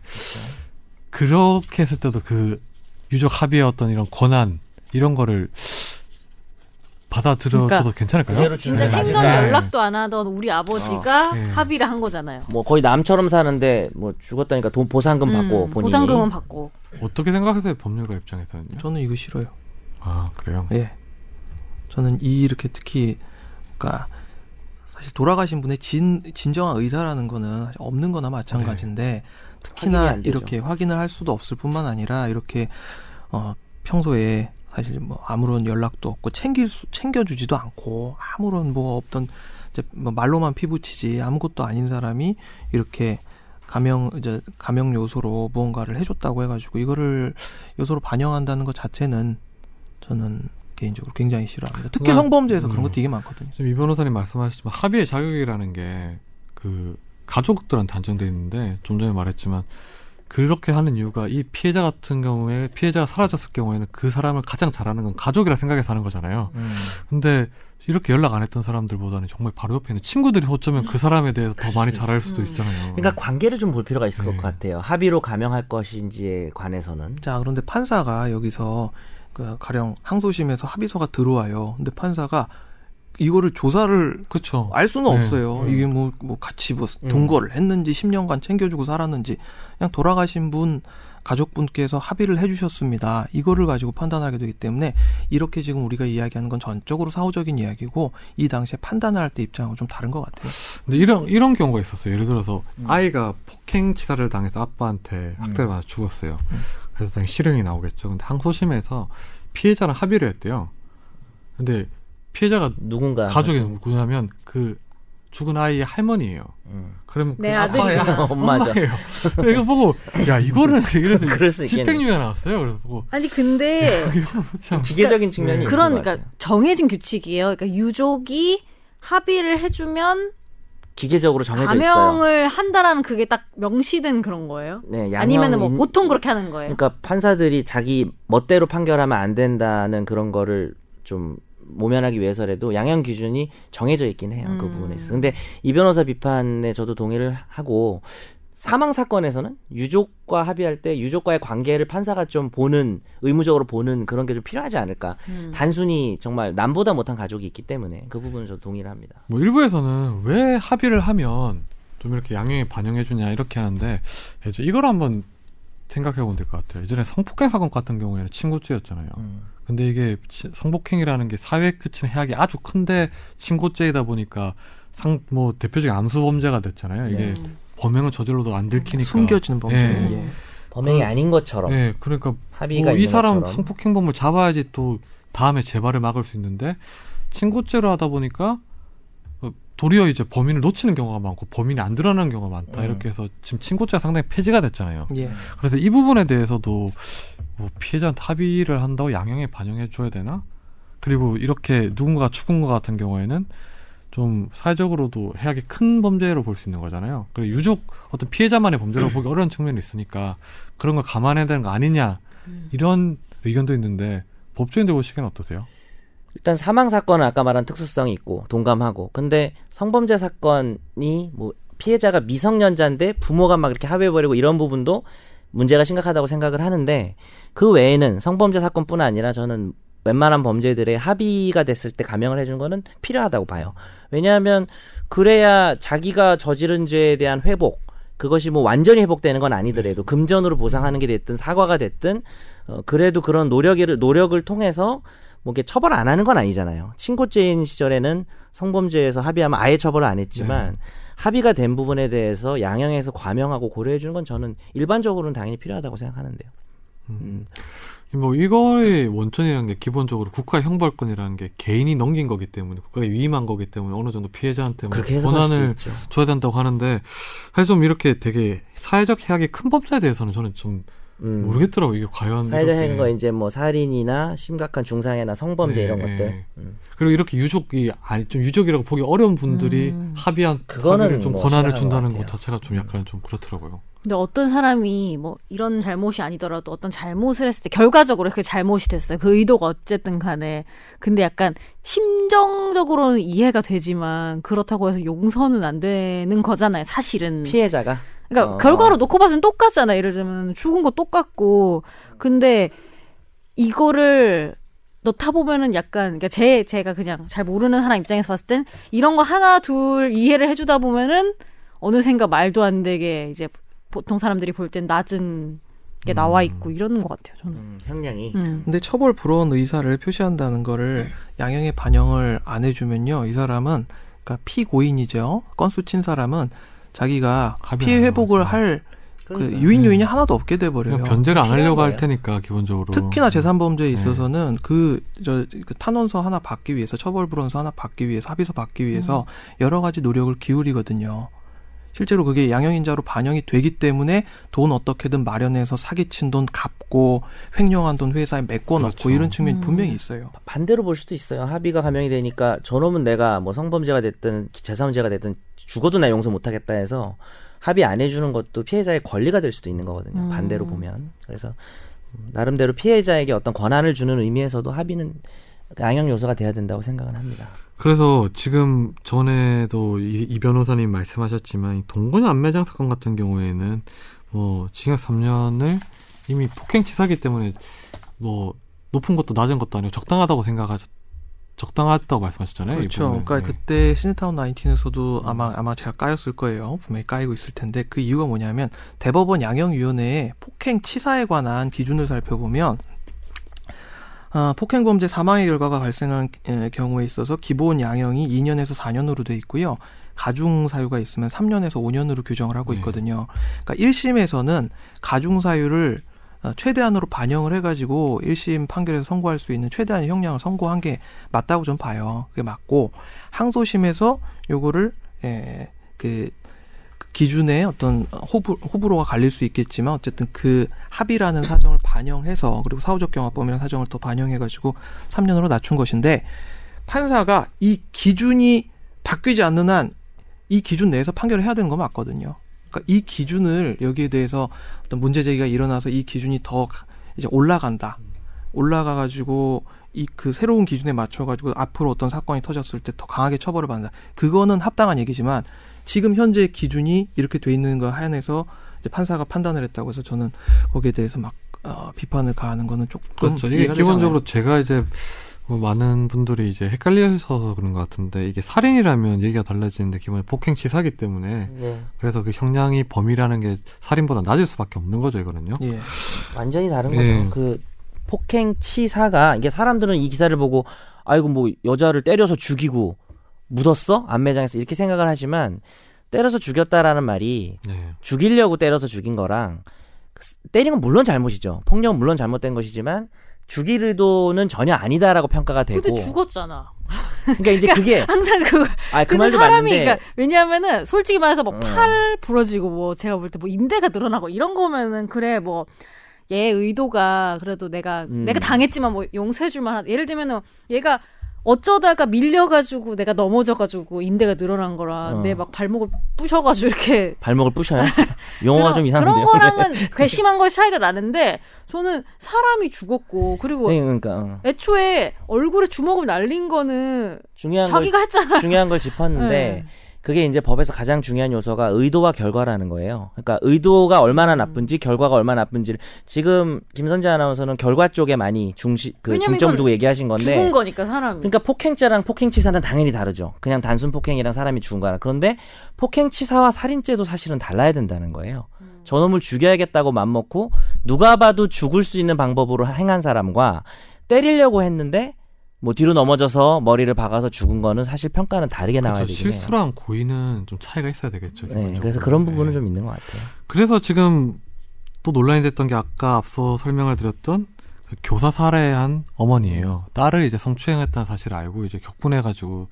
그렇게 했을 때도 그 유족 합의의 어떤 이런 권한 이런 거를 받아들여줘도 그러니까 괜찮을까요? 그대로 진짜 네, 생전 맞아요. 연락도 안 하던 우리 아버지가 네. 합의를 한 거잖아요. 뭐 거의 남처럼 사는데 뭐 죽었다니까 돈 보상금 받고 음, 본인이 보상금은 받고. 어떻게 생각하세요, 법률가 입장에서는요? 저는 이거 싫어요. 아 그래요. 예. 저는 이 이렇게 특히 그러니까 사실 돌아가신 분의 진 진정한 의사라는 거는 없는 거나 마찬가지인데 네. 특히나. 이렇게 확인을 할 수도 없을 뿐만 아니라 이렇게 어 평소에 사실 뭐 아무런 연락도 없고 챙길 수 챙겨주지도 않고 아무런 뭐 없던 이제 뭐 말로만 피부치지 아무것도 아닌 사람이 이렇게 감형 이제 감형 요소로 무언가를 해줬다고 해가지고 이거를 요소로 반영한다는 것 자체는 저는 개인적으로 굉장히 싫어합니다. 특히 그건- 성범죄에서 그런 음. 거 되게 많거든요. 지금 이 변호사님 말씀하셨지만 합의의 자격이라는 게 그 가족들한테 안정돼 있는데 좀 전에 말했지만 그렇게 하는 이유가 이 피해자 같은 경우에 피해자가 사라졌을 경우에는 그 사람을 가장 잘하는 건 가족이라 생각해서 하는 거잖아요. 음. 근데 이렇게 연락 안 했던 사람들보다는 정말 바로 옆에 있는 친구들이 어쩌면 그 사람에 대해서 더 많이 잘할 수도 음. 있잖아요. 그러니까 관계를 좀 볼 필요가 있을 네. 것 같아요. 합의로 감형할 것인지에 관해서는 자 그런데 판사가 여기서 그 가령 항소심에서 합의서가 들어와요. 근데 판사가 이거를 조사를 그렇죠. 알 수는 네. 없어요. 음. 이게 뭐, 뭐 같이 뭐 음. 동거를 했는지 10년간 챙겨주고 살았는지 그냥 돌아가신 분 가족분께서 합의를 해주셨습니다. 이거를 가지고 판단하게 되기 때문에 이렇게 지금 우리가 이야기하는 건 전적으로 사후적인 이야기고 이 당시에 판단을 할 때 입장하고 좀 다른 것 같아요. 근데 이런 이런 경우가 있었어요. 예를 들어서 음. 아이가 폭행 치사를 당해서 아빠한테 학대를 받아 죽었어요. 그래서 당연히 실형이 나오겠죠. 근데 항소심에서 피해자랑 합의를 했대요. 근데 피해자가 누군가 가족이 누구냐면 그 죽은 아이의 할머니예요. 음. 그러면 내 그. 아빠의 [LAUGHS] 엄마죠. 엄마예요. 근데 이거 보고 야 이거는 [LAUGHS] 수 있겠네. 집행유예 나왔어요. 그래서 보고 아니 근데 [LAUGHS] 참 기계적인 측면이 네. 것 그러니까. 정해진 규칙이에요. 그러니까 유족이 합의를 해주면 기계적으로 정해져 있어요. 감형을 한다라는 그게 딱 명시된 그런 거예요. 네, 아니면은 뭐 인- 보통 그렇게 하는 거예요. 그러니까 판사들이 자기 멋대로 판결하면 안 된다는 그런 거를 좀 모면하기 위해서라도 양형 기준이 정해져 있긴 해요. 그 음. 부분에 있어. 근데 이 변호사 비판에 저도 동의를 하고 사망 사건에서는 유족과 합의할 때 유족과의 관계를 판사가 좀 보는 의무적으로 보는 그런 게 좀 필요하지 않을까. 음. 단순히 정말 남보다 못한 가족이 있기 때문에 그 부분은 저 동의를 합니다. 뭐 일부에서는 왜 합의를 하면 좀 이렇게 양형에 반영해 주냐 이렇게 하는데 이제 이걸 한번 생각해 보면 될 것 같아요. 예전에 성폭행 사건 같은 경우에는 친고죄였잖아요. 음. 근데 이게 치- 성폭행이라는 게 사회에 그치는 해악이 아주 큰데 친고죄이다 보니까 상 뭐 대표적인 암수 범죄가 됐잖아요. 이게 음. 범행을 저질러도 안 들키니까 숨겨지는 범죄. 예. 예. 범행이 그- 아닌 것처럼 네, 그러니까 합의가 뭐 이 사람 것처럼. 성폭행범을 잡아야지 또 다음에 재발을 막을 수 있는데 친고죄로 하다 보니까 어, 도리어 이제 범인을 놓치는 경우가 많고 범인이 안 드러나는 경우가 많다 음. 이렇게 해서 지금 친고죄가 상당히 폐지가 됐잖아요. 예. 그래서 이 부분에 대해서도 뭐 피해자한테 합의를 한다고 양형에 반영해 줘야 되나? 그리고 이렇게 누군가가 죽은 것 같은 경우에는 좀 사회적으로도 해악이 큰 범죄로 볼 수 있는 거잖아요. 그리고 유족 어떤 피해자만의 범죄로 보기 어려운 측면이 있으니까 그런 걸 감안해야 되는 거 아니냐 이런 의견도 있는데 법조인들 보시기엔 어떠세요? 일단 사망 사건은 아까 말한 특수성이 있고 동감하고 근데 성범죄 사건이 뭐 피해자가 미성년자인데 부모가 막 이렇게 합의해버리고 이런 부분도 문제가 심각하다고 생각을 하는데 그 외에는 성범죄 사건뿐 아니라 저는 웬만한 범죄들의 합의가 됐을 때 감형을 해준 거는 필요하다고 봐요. 왜냐하면 그래야 자기가 저지른 죄에 대한 회복 그것이 뭐 완전히 회복되는 건 아니더라도 금전으로 보상하는 게 됐든 사과가 됐든 어, 그래도 그런 노력을 노력을 통해서 뭐 이게 처벌 안 하는 건 아니잖아요. 친고죄인 시절에는 성범죄에서 합의하면 아예 처벌을 안 했지만 합의가 된 부분에 대해서 양형에서 과명하고 고려해 주는 건 저는 일반적으로는 당연히 필요하다고 생각하는데요. 음. 뭐 이거의 원천이라는 게 기본적으로 국가 형벌권이라는 게 개인이 넘긴 거기 때문에 국가가 위임한 거기 때문에 어느 정도 피해자한테 뭐 권한을. 줘야 된다고 하는데 사실 좀 이렇게 되게 사회적 해악이 큰 범죄에 대해서는 저는 좀 음. 모르겠더라고요. 이게 과연 사회적 이렇게- 행거 이제 뭐 살인이나 심각한 중상해나 성범죄 네, 이런 네. 것들. 음. 그리고 이렇게 유족이 아니 좀 유족이라고 보기 어려운 분들이 음. 합의한 그거는 좀 뭐 권한을 준다는 것 것. 자체가 좀 약간 좀 그렇더라고요. 근데 어떤 사람이 뭐 이런 잘못이 아니더라도 어떤 잘못을 했을 때 결과적으로 그 잘못이 됐어요. 그 의도가 어쨌든 간에. 근데 약간 심정적으로는 이해가 되지만 그렇다고 해서 용서는 안 되는 거잖아요. 사실은. 피해자가 그러니까 어. 결과로 놓고 봐서는 똑같잖아. 예를 들면 죽은 거 똑같고. 근데 이거를 넣다 보면은 약간 그러니까 제 제가 그냥 잘 모르는 사람 입장에서 봤을 땐 이런 거 하나 둘 이해를 해주다 보면은 어느샌가 말도 안 되게 이제 보통 사람들이 볼 땐 낮은 게 나와 있고 이러는 것 같아요. 저는. 음, 형량이 음. 근데 처벌 불허한 의사를 표시한다는 거를 양형에 반영을 안 해주면요, 이 사람은 그러니까 피고인이죠. 건수 친 사람은 자기가 피해 안 회복을 하고. 할그 그러니까요. 유인 요인이 하나도 없게 돼 버려요. 변제를 안 하려고 할. 테니까 기본적으로 특히나 재산 범죄에 네. 있어서는 그, 저, 그 탄원서 하나 받기 위해서, 처벌 불원서 하나 받기 위해서, 합의서 받기 위해서 여러 가지 노력을 기울이거든요. 실제로 그게 양형인자로 반영이 되기 때문에 돈 어떻게든 마련해서 사기친 돈 갚고 횡령한 돈 회사에 메꿔 넣고 그렇죠. 이런 측면이 음. 분명히 있어요. 반대로 볼 수도 있어요. 합의가 감형이 되니까 저놈은 내가 뭐 성범죄가 됐든 재산문제가 됐든 죽어도 나 용서 못하겠다 해서 합의 안 해주는 것도 피해자의 권리가 될 수도 있는 거거든요. 음. 반대로 보면 그래서 음, 나름대로 피해자에게 어떤 권한을 주는 의미에서도 합의는 양형 요소가 돼야 된다고 생각은 합니다. 그래서 지금 전에도 이, 이 변호사님 말씀하셨지만 이 동거녀 안매장 사건 같은 경우에는 뭐 징역 3년을 이미 폭행치사기 때문에 뭐 높은 것도 낮은 것도 아니고 적당하다고 생각하셨 적당하다고 말씀하셨잖아요. 이 그렇죠. 그러니까 네. 그때 시네타운 19에서도 아마 아마 제가 까였을 거예요. 분명히 까이고 있을 텐데 그 이유가 뭐냐면 대법원 양형위원회의 폭행 치사에 관한 기준을 살펴보면 아, 폭행범죄 사망의 결과가 발생한 에, 경우에 있어서 기본 양형이 2년에서 4년으로 돼 있고요. 가중 사유가 있으면 3년에서 5년으로 규정을 하고 네. 있거든요. 그러니까 1심에서는 가중 사유를 어, 최대한으로 반영을 해가지고 1심 판결에서 선고할 수 있는 최대한의 형량을 선고한 게 맞다고 좀 봐요. 그게 맞고 항소심에서 요거를 에, 그, 그 기준에 어떤 호불, 호불호가 갈릴 수 있겠지만 어쨌든 그 합의라는 사정을 반영해서 그리고 사후적 경화범이라는 사정을 또 반영해가지고 3년으로 낮춘 것인데 판사가 이 기준이 바뀌지 않는 한 이 기준 내에서 판결을 해야 되는 거 맞거든요. 그러니까 이 기준을 여기에 대해서 어떤 문제 제기가 일어나서 이 기준이 더 가- 이제 올라간다. 올라가 가지고 이 그 새로운 기준에 맞춰 가지고 앞으로 어떤 사건이 터졌을 때 더 강하게 처벌을 받는다. 그거는 합당한 얘기지만 지금 현재 기준이 이렇게 돼 있는 거 한해서 이제 판사가 판단을 했다고 해서 저는 거기에 대해서 막 어, 비판을 가하는 거는 조금 그렇죠. 이게 기본적으로. 제가 이제 뭐 많은 분들이 이제 헷갈려서 그런 것 같은데 이게 살인이라면 얘기가 달라지는데 기본에 폭행 치사기 때문에 네. 그래서 그 형량이 범위라는 게 살인보다 낮을 수밖에 없는 거죠 이거는요. 예. 완전히 다른 예. 거죠. 그 폭행 치사가 이게 사람들은 이 기사를 보고 아이고 뭐 여자를 때려서 죽이고 묻었어 안매장에서 이렇게 생각을 하지만 때려서 죽였다라는 말이 네. 죽이려고 때려서 죽인 거랑 때린 건 물론 잘못이죠. 폭력은 물론 잘못된 것이지만 죽일 의도는 전혀 아니다라고 평가가 되고. 근데 죽었잖아. 그러니까 이제 [LAUGHS] 그게 항상 그 아 그 말도 사람이 맞는데 그러니까 왜냐하면은 솔직히 말해서 뭐 음. 팔 부러지고 뭐 제가 볼 때 뭐 인대가 늘어나고 이런 거면은 그래 뭐 얘 의도가 그래도 내가 음. 내가 당했지만 뭐 용서해줄 만 한 예를 들면은 얘가 어쩌다가 밀려가지고 내가 넘어져가지고 인대가 늘어난 거라 어. 내막 발목을 부셔가지고 이렇게 [LAUGHS] 발목을 부셔요. [LAUGHS] 용어가 좀 이상한데요. 그런 거랑은 [LAUGHS] 괘씸한 거 차이가 나는데 저는 사람이 죽었고 그리고 네, 그러니까 어. 애초에 얼굴에 주먹을 날린 거는 중요한 걸 자기가 했잖아. 중요한 걸 짚었는데 네. 그게 이제 법에서 가장 중요한 요소가 의도와 결과라는 거예요. 그러니까 의도가 얼마나 나쁜지 결과가 얼마나 나쁜지를 지금 김선재 아나운서는 결과 쪽에 많이 중시 그 중점 두고 얘기하신 건데 죽은 거니까 사람이. 그러니까 폭행죄랑 폭행치사는 당연히 다르죠. 그냥 단순 폭행이랑 사람이 죽은 거라. 그런데 폭행치사와 살인죄도 사실은 달라야 된다는 거예요. 음. 저놈을 죽여야겠다고 맘먹고 누가 봐도 죽을 수 있는 방법으로 행한 사람과 때리려고 했는데 뭐 뒤로 넘어져서 머리를 박아서 죽은 거는 사실 평가는 다르게 나와야 그렇죠. 되긴 해요. 실수랑 고의는 좀 차이가 있어야 되겠죠. 네. 그래서 그런 부분은 네. 좀 있는 것 같아요. 그래서 지금 또 논란이 됐던 게 아까 앞서 설명을 드렸던 그 교사 살해한 어머니예요. 딸을 이제 성추행했다는 사실을 알고 이제 격분해가지고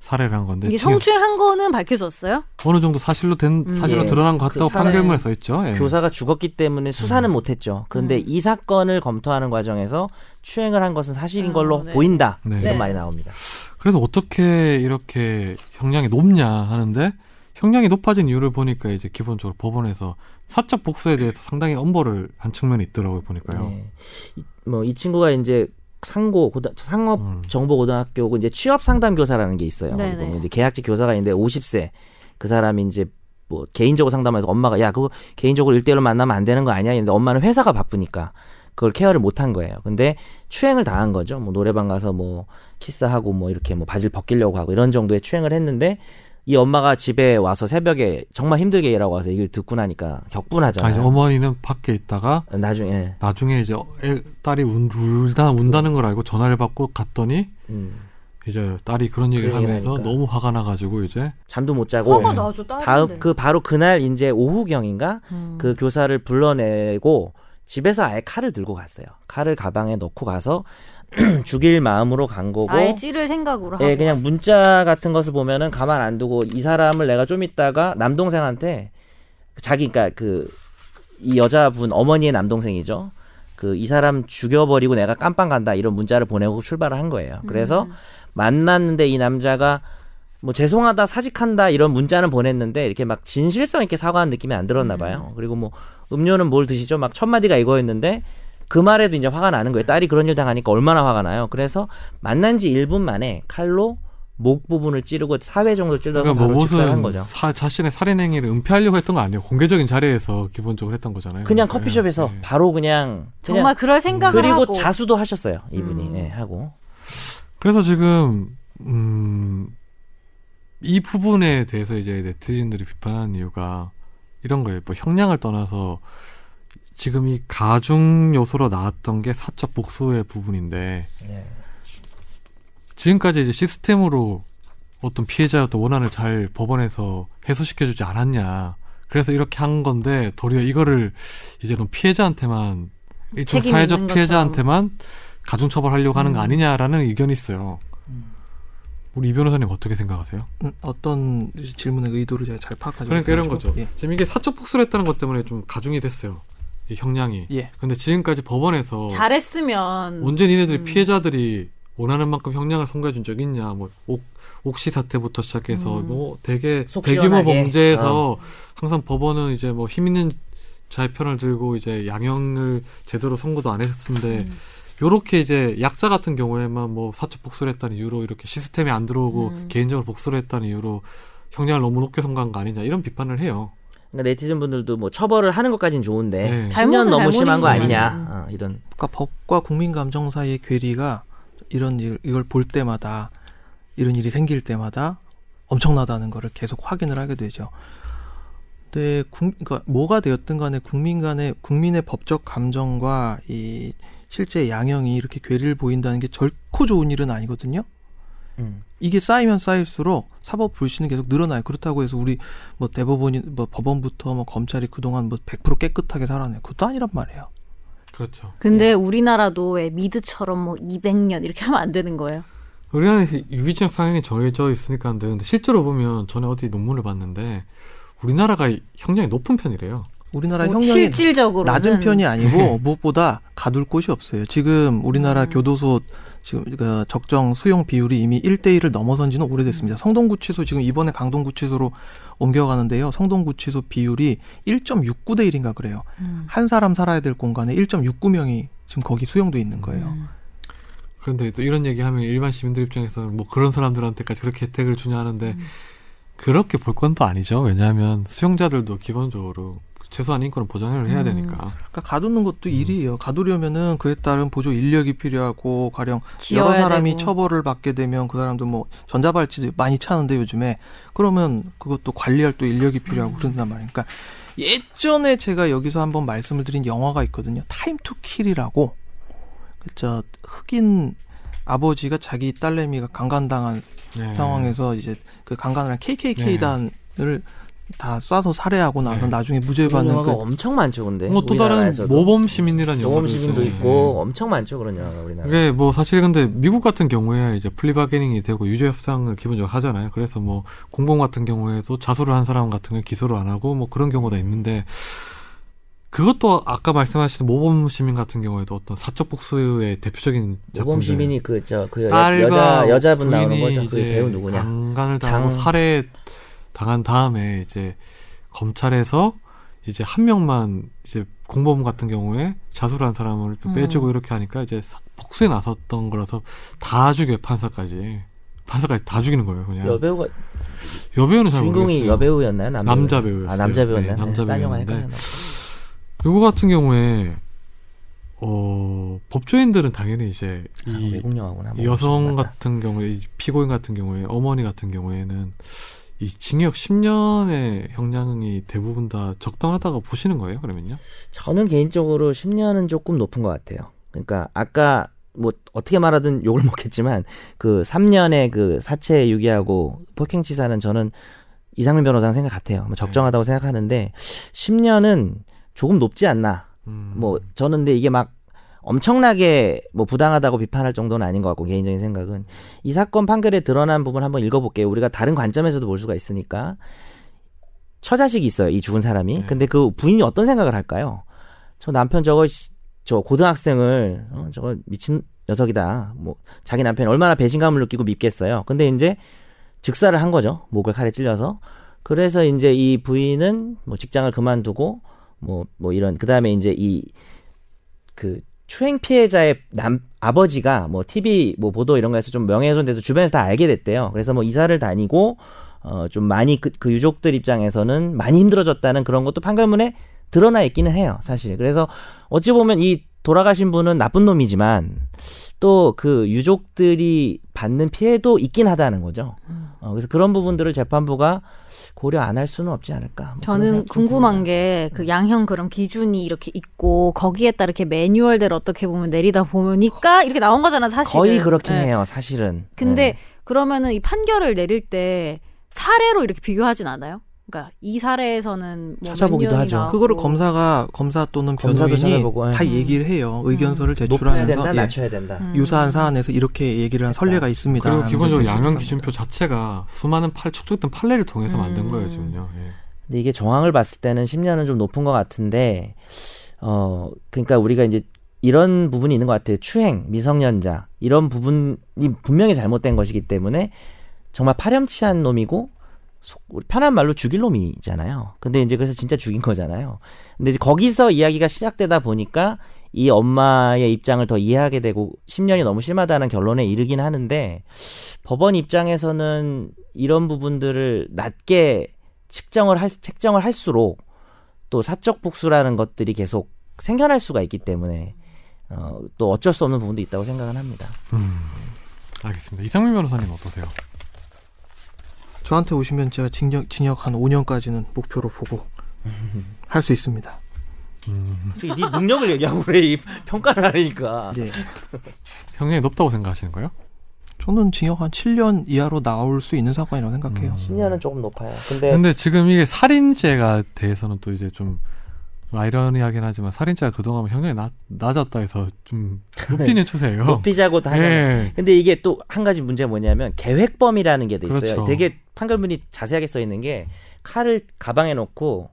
살해를 한 건데 이게 성추행한 거는 밝혀졌어요? 어느 정도 사실로 된 음. 사실로 예. 드러난 것그 같다고 살해- 판결문에 써 있죠. 예. 교사가 죽었기 때문에 수사는 음. 못했죠. 그런데 음. 이 사건을 검토하는 과정에서 추행을 한 것은 사실인 아, 걸로 네. 보인다. 네. 이런 네. 말이 나옵니다. 그래서 어떻게 이렇게 형량이 높냐 하는데 형량이 높아진 이유를 보니까 이제 기본적으로 법원에서 사적 복수에 대해서 상당히 엄벌을 한 측면이 있더라고요 보니까요. 네. 뭐이 친구가 이제 상고 고등 상업 음. 정보 고등학교 고 이제 취업 상담 교사라는 게 있어요. 보면 이제 계약직 교사가 있는데 50세 그 사람이 이제 뭐 개인적으로 상담해서 엄마가 야 그거 개인적으로 일대일로 만나면 안 되는 거 아니야? 근데 엄마는 회사가 바쁘니까 그걸 케어를 못 한 거예요. 근데 추행을 당한 거죠. 뭐 노래방 가서 뭐 키스하고 뭐 이렇게 뭐 바지를 벗기려고 하고 이런 정도의 추행을 했는데 이 엄마가 집에 와서 새벽에 정말 힘들게 일하고 와서 이걸 듣고 나니까 격분하잖아요. 어머니는 밖에 있다가 나중에 나중에 이제 애, 딸이 운, 울다 운다는 걸 알고 전화를 받고 갔더니 음, 이제 딸이 그런 얘기를 하면서 하니까. 너무 화가 나가지고 이제 잠도 못 자고 화가 나죠. 딸인데. 다음 그 바로 그날 이제 오후경인가 음. 그 교사를 불러내고 집에서 아예 칼을 들고 갔어요. 칼을 가방에 넣고 가서 [CLEARS THROAT] 죽일 마음으로 간 거고. 아예 찌를 생각으로 하고. 예, 그냥 문자 같은 것을 보면은 가만 안 두고 이 사람을 내가 좀 있다가 남동생한테 자기 그러니까 그 이 여자분 어머니의 남동생이죠. 그 이 사람 죽여버리고 내가 깜빵 간다 이런 문자를 보내고 출발을 한 거예요. 그래서 음. 만났는데 이 남자가 뭐 죄송하다 사직한다 이런 문자는 보냈는데 이렇게 막 진실성 있게 사과한 느낌이 안 들었나 봐요. 그리고 뭐 음료는 뭘 드시죠? 막 첫 마디가 이거였는데 그 말에도 이제 화가 나는 거예요. 딸이 그런 일 당하니까 얼마나 화가 나요. 그래서 만난 지 1분 만에 칼로 목 부분을 찌르고 사회 정도 찔러서 그러니까 뭐 바로 직사한 무슨 거죠. 사- 자신의 살인 행위를 은폐하려고 했던 거 아니에요. 공개적인 자리에서 기본적으로 했던 거잖아요. 그냥 네. 커피숍에서 네. 바로 그냥 그냥 정말 그럴 생각을 그리고 하고. 자수도 하셨어요. 이분이 음. 예, 하고 그래서 지금 음, 이 부분에 대해서 이제 네티즌들이 비판하는 이유가 이런 거예요. 뭐 형량을 떠나서 지금 이 가중 요소로 나왔던 게 사적 복수의 부분인데 네. 지금까지 이제 시스템으로 어떤 피해자였던 원한을 잘 법원에서 해소시켜주지 않았냐. 그래서 이렇게 한 건데 도리어 이거를 이제 넌 피해자한테만 일종 사회적 피해자한테만 가중 처벌하려고 하는 거 음. 아니냐라는 의견이 있어요. 우리 이 변호사님 어떻게 생각하세요? 음, 어떤 질문의 의도를 제가 잘 파악하지 그러니까 이런. 거죠. 예. 지금 이게 사적 복수를 했다는 것 때문에 좀 가중이 됐어요. 이 형량이. 예. 근데 지금까지 법원에서 잘했으면 언제 니네들이 음. 피해자들이 원하는 만큼 형량을 선고해 준 적 있냐? 뭐 옥, 옥시 사태부터 시작해서 음. 뭐 되게 속 대규모. 범죄에서 항상 법원은 이제 뭐 힘 있는 자의 편을 들고 이제 양형을 제대로 선고도 안 했는데 음. 요렇게 이제 약자 같은 경우에만 뭐 사적 복수를 했다는 이유로 이렇게 시스템에 안 들어오고 음. 개인적으로 복수를 했다는 이유로 형량을 너무 높게 선고한 거 아니냐 이런 비판을 해요. 그러니까 네티즌 분들도 뭐 처벌을 하는 것까진 좋은데 네. 10년 잘못은 너무 심한 거. 아니냐 음. 어, 이런 그러니까 법과 국민 감정 사이의 괴리가 이런 일, 이걸 볼 때마다 이런 일이 생길 때마다 엄청나다는 거를 계속 확인을 하게 되죠. 근데 국, 그러니까 뭐가 되었든 간에 국민 간의 국민의 법적 감정과 이 실제 양형이 이렇게 괴리를 보인다는 게 결코 좋은 일은 아니거든요. 음. 이게 쌓이면 쌓일수록 사법 불신은 계속 늘어나요. 그렇다고 해서 우리 뭐 대법원이 뭐 법원부터 뭐 검찰이 그동안 뭐 100% 깨끗하게 살아내. 그것도 아니란 말이에요. 그렇죠. 근데 우리나라도 왜 미드처럼 뭐 200년 이렇게 하면 안 되는 거예요. 우리나라에 유기적 상향이 정해져 있으니까 안 되는데 실제로 보면 전에 어디 논문을 봤는데 우리나라가 형량이 높은 편이래요. 우리나라 뭐 형량이 실질적으로는 낮은 편이 아니고 [LAUGHS] 무엇보다 가둘 곳이 없어요. 지금 우리나라 음. 교도소 지금 그 적정 수용 비율이 이미 1대 1을 넘어선 지는 오래됐습니다. 성동구치소 지금 이번에 강동구치소로 옮겨가는데요. 성동구치소 비율이 1.69대 1인가 그래요. 음. 한 사람 살아야 될 공간에 1.69명이 지금 거기 수용돼 있는 거예요. 음. 그런데 또 이런 얘기하면 일반 시민들 입장에서는 뭐 그런 사람들한테까지 그렇게 혜택을 주냐 하는데 그렇게 볼 건 또 아니죠. 왜냐하면 수용자들도 기본적으로 최소한 인권을 보장을 해야 음. 되니까. 그러니까 가두는 것도 일이에요. 가두려면은 그에 따른 보조 인력이 필요하고 가령 여러 사람이 되고. 처벌을 받게 되면 그 사람들 뭐 전자발찌 많이 차는데 요즘에 그러면 그것도 관리할 또 인력이 필요하고 그런단 말이에요. 그러니까 예전에 제가 여기서 한번 말씀을 드린 영화가 있거든요. Time to Kill이라고 그저 흑인 아버지가 자기 딸내미가 강간당한 네. 상황에서 이제 그 강간을 한 KKK 네. 단을 다 쏴서 살해하고 나서 네. 나중에 무죄 그런 받는 영화가 그 엄청 많죠, 근데. 뭐 또 다른. 모범 시민이라는 영화도 모범 시민도 있어요. 있고 엄청 많죠, 그런 영화가 우리나라. 그게 뭐 사실 근데 미국 같은 경우에 이제 플리바게닝이 되고 유죄 협상을 기본적으로 하잖아요. 그래서 뭐 공범 같은 경우에도 자수를 한 사람 같은 걸 기소를 안 하고 뭐 그런 경우가 있는데 그것도 아까 말씀하신 모범 시민 같은 경우에도 어떤 사적 복수의 대표적인 작품 모범 시민이 그저그 여자 여자분 나오는 거죠. 그 배우 누구냐? 강간을 당하고 장- 살해 당한 다음에 이제 검찰에서 이제 한 명만 이제 공범 같은 경우에 자수를 한 사람을 또 음. 빼주고 이렇게 하니까 이제 사- 복수에 나섰던 거라서 다 죽여 판사까지 판사까지 다 죽이는 거예요 그냥 여배우가 여배우는 잘 주인공이 모르겠어요. 여배우였나요? 남배우? 남자 배우였어요. 아 남자 배우였나요? 네, 남자 딴 영화 배우였는데. 요거 같은 경우에 어 법조인들은 당연히 이제. 아, 이. 뭐 여성. 같은 경우에 이 피고인 같은 경우에 어머니 같은 경우에는 이 징역 10년의 형량이 대부분 다 적당하다고 보시는 거예요 그러면요? 저는 개인적으로 10년은 조금 높은 것 같아요. 그러니까 아까 뭐 어떻게 말하든 욕을 [LAUGHS] 먹겠지만 그 3년의 그 사체 유기하고 폭행 치사는 저는 이상민 변호사랑 생각 같아요. 뭐 적정하다고 생각하는데 10년은 조금 높지 않나. 음. 뭐 저는 근데 이게 막 엄청나게 뭐 부당하다고 비판할 정도는 아닌 것 같고 개인적인 생각은 이 사건 판결에 드러난 부분 한번 읽어볼게요. 우리가 다른 관점에서도 볼 수가 있으니까 처자식이 있어요. 이 죽은 사람이. 네. 근데 그 부인이 어떤 생각을 할까요? 저 남편 저거 씨- 저 고등학생을 어, 저거 미친 녀석이다. 뭐 자기 남편이 얼마나 배신감을 느끼고 믿겠어요. 근데 이제 즉사를 한 거죠. 목을 칼에 찔려서. 그래서 이제 이 부인은 뭐 직장을 그만두고 뭐뭐 이런 그다음에 이제 이 그 추행 피해자의 남 아버지가 뭐 TV 뭐 보도 이런 거에서 좀 명예훼손돼서 주변에서 다 알게 됐대요. 그래서 뭐 이사를 다니고 어 좀 많이 그, 그 유족들 입장에서는 많이 힘들어졌다는 그런 것도 판결문에 드러나 있기는 해요, 사실. 그래서 어찌 보면 이 돌아가신 분은 나쁜 놈이지만 또 그 유족들이 받는 피해도 있긴 하다는 거죠. 어, 그래서 그런 부분들을 재판부가 고려 안 할 수는 없지 않을까. 뭐 저는 궁금한 듭니다. 게그 양형 그런 기준이 이렇게 있고 거기에 따라 이렇게 매뉴얼대로 어떻게 보면 내리다 보니까 이렇게 나온 거잖아 사실은. 거의 그렇긴 네. 해요, 사실은. 근데 네. 그러면은 이 판결을 내릴 때 사례로 이렇게 비교하진 않아요? 그러니까 이 사례에서는 뭐 찾아보기도 하죠. 그거를 검사가 검사 또는 변호인이 찾아보고, 다 예. 얘기를 해요. 의견서를 높여야 제출하면서 된다, 예. 낮춰야 된다. 음. 유사한 사안에서 이렇게 얘기를 한 선례가 있습니다. 그리고 기본적으로 양형. 기준표 자체가 수많은 팔 축적된 판례를 통해서 만든 음. 거예요 지금요. 예. 근데 이게 정황을 봤을 때는 10년은 좀 높은 것 같은데, 어, 그러니까 우리가 이제 이런 부분이 있는 것 같아요. 추행, 미성년자 이런 부분이 분명히 잘못된 것이기 때문에 정말 파렴치한 놈이고 편한 말로 죽일 놈이잖아요. 근데 이제 그래서 진짜 죽인 거잖아요. 근데 이제 거기서 이야기가 시작되다 보니까 이 엄마의 입장을 더 이해하게 되고 10년이 너무 심하다는 결론에 이르긴 하는데 법원 입장에서는 이런 부분들을 낮게 측정을 할, 책정을 할수록 또 사적 복수라는 것들이 계속 생겨날 수가 있기 때문에 어, 또 어쩔 수 없는 부분도 있다고 생각은 합니다. 알겠습니다. 이상민 변호사님 어떠세요? 저한테 오시면 제가 징역, 징역 한 5년까지는 목표로 보고 [LAUGHS] 할 수 있습니다. 네 능력을 얘기하고 그래 이 평가를 하니까. 예. [LAUGHS] 형량이 높다고 생각하시는 거예요? 저는 징역 한 7년 이하로 나올 수 있는 사건이라고 생각해요. 음. 10년은 조금 높아요. 근데, 근데 지금 이게 살인죄가 대해서는 또 이제 좀 아이러니하긴 하지만 살인죄가 그동안 형량이 낮, 낮았다 해서 좀 높이는 [LAUGHS] 추세예요. 높이자고도 하잖아요. 예. 근데 이게 또 한 가지 문제가 뭐냐면 계획범이라는 게 돼 있어요. 그렇죠. 되게 판결문이 자세하게 써 있는 게 칼을 가방에 넣고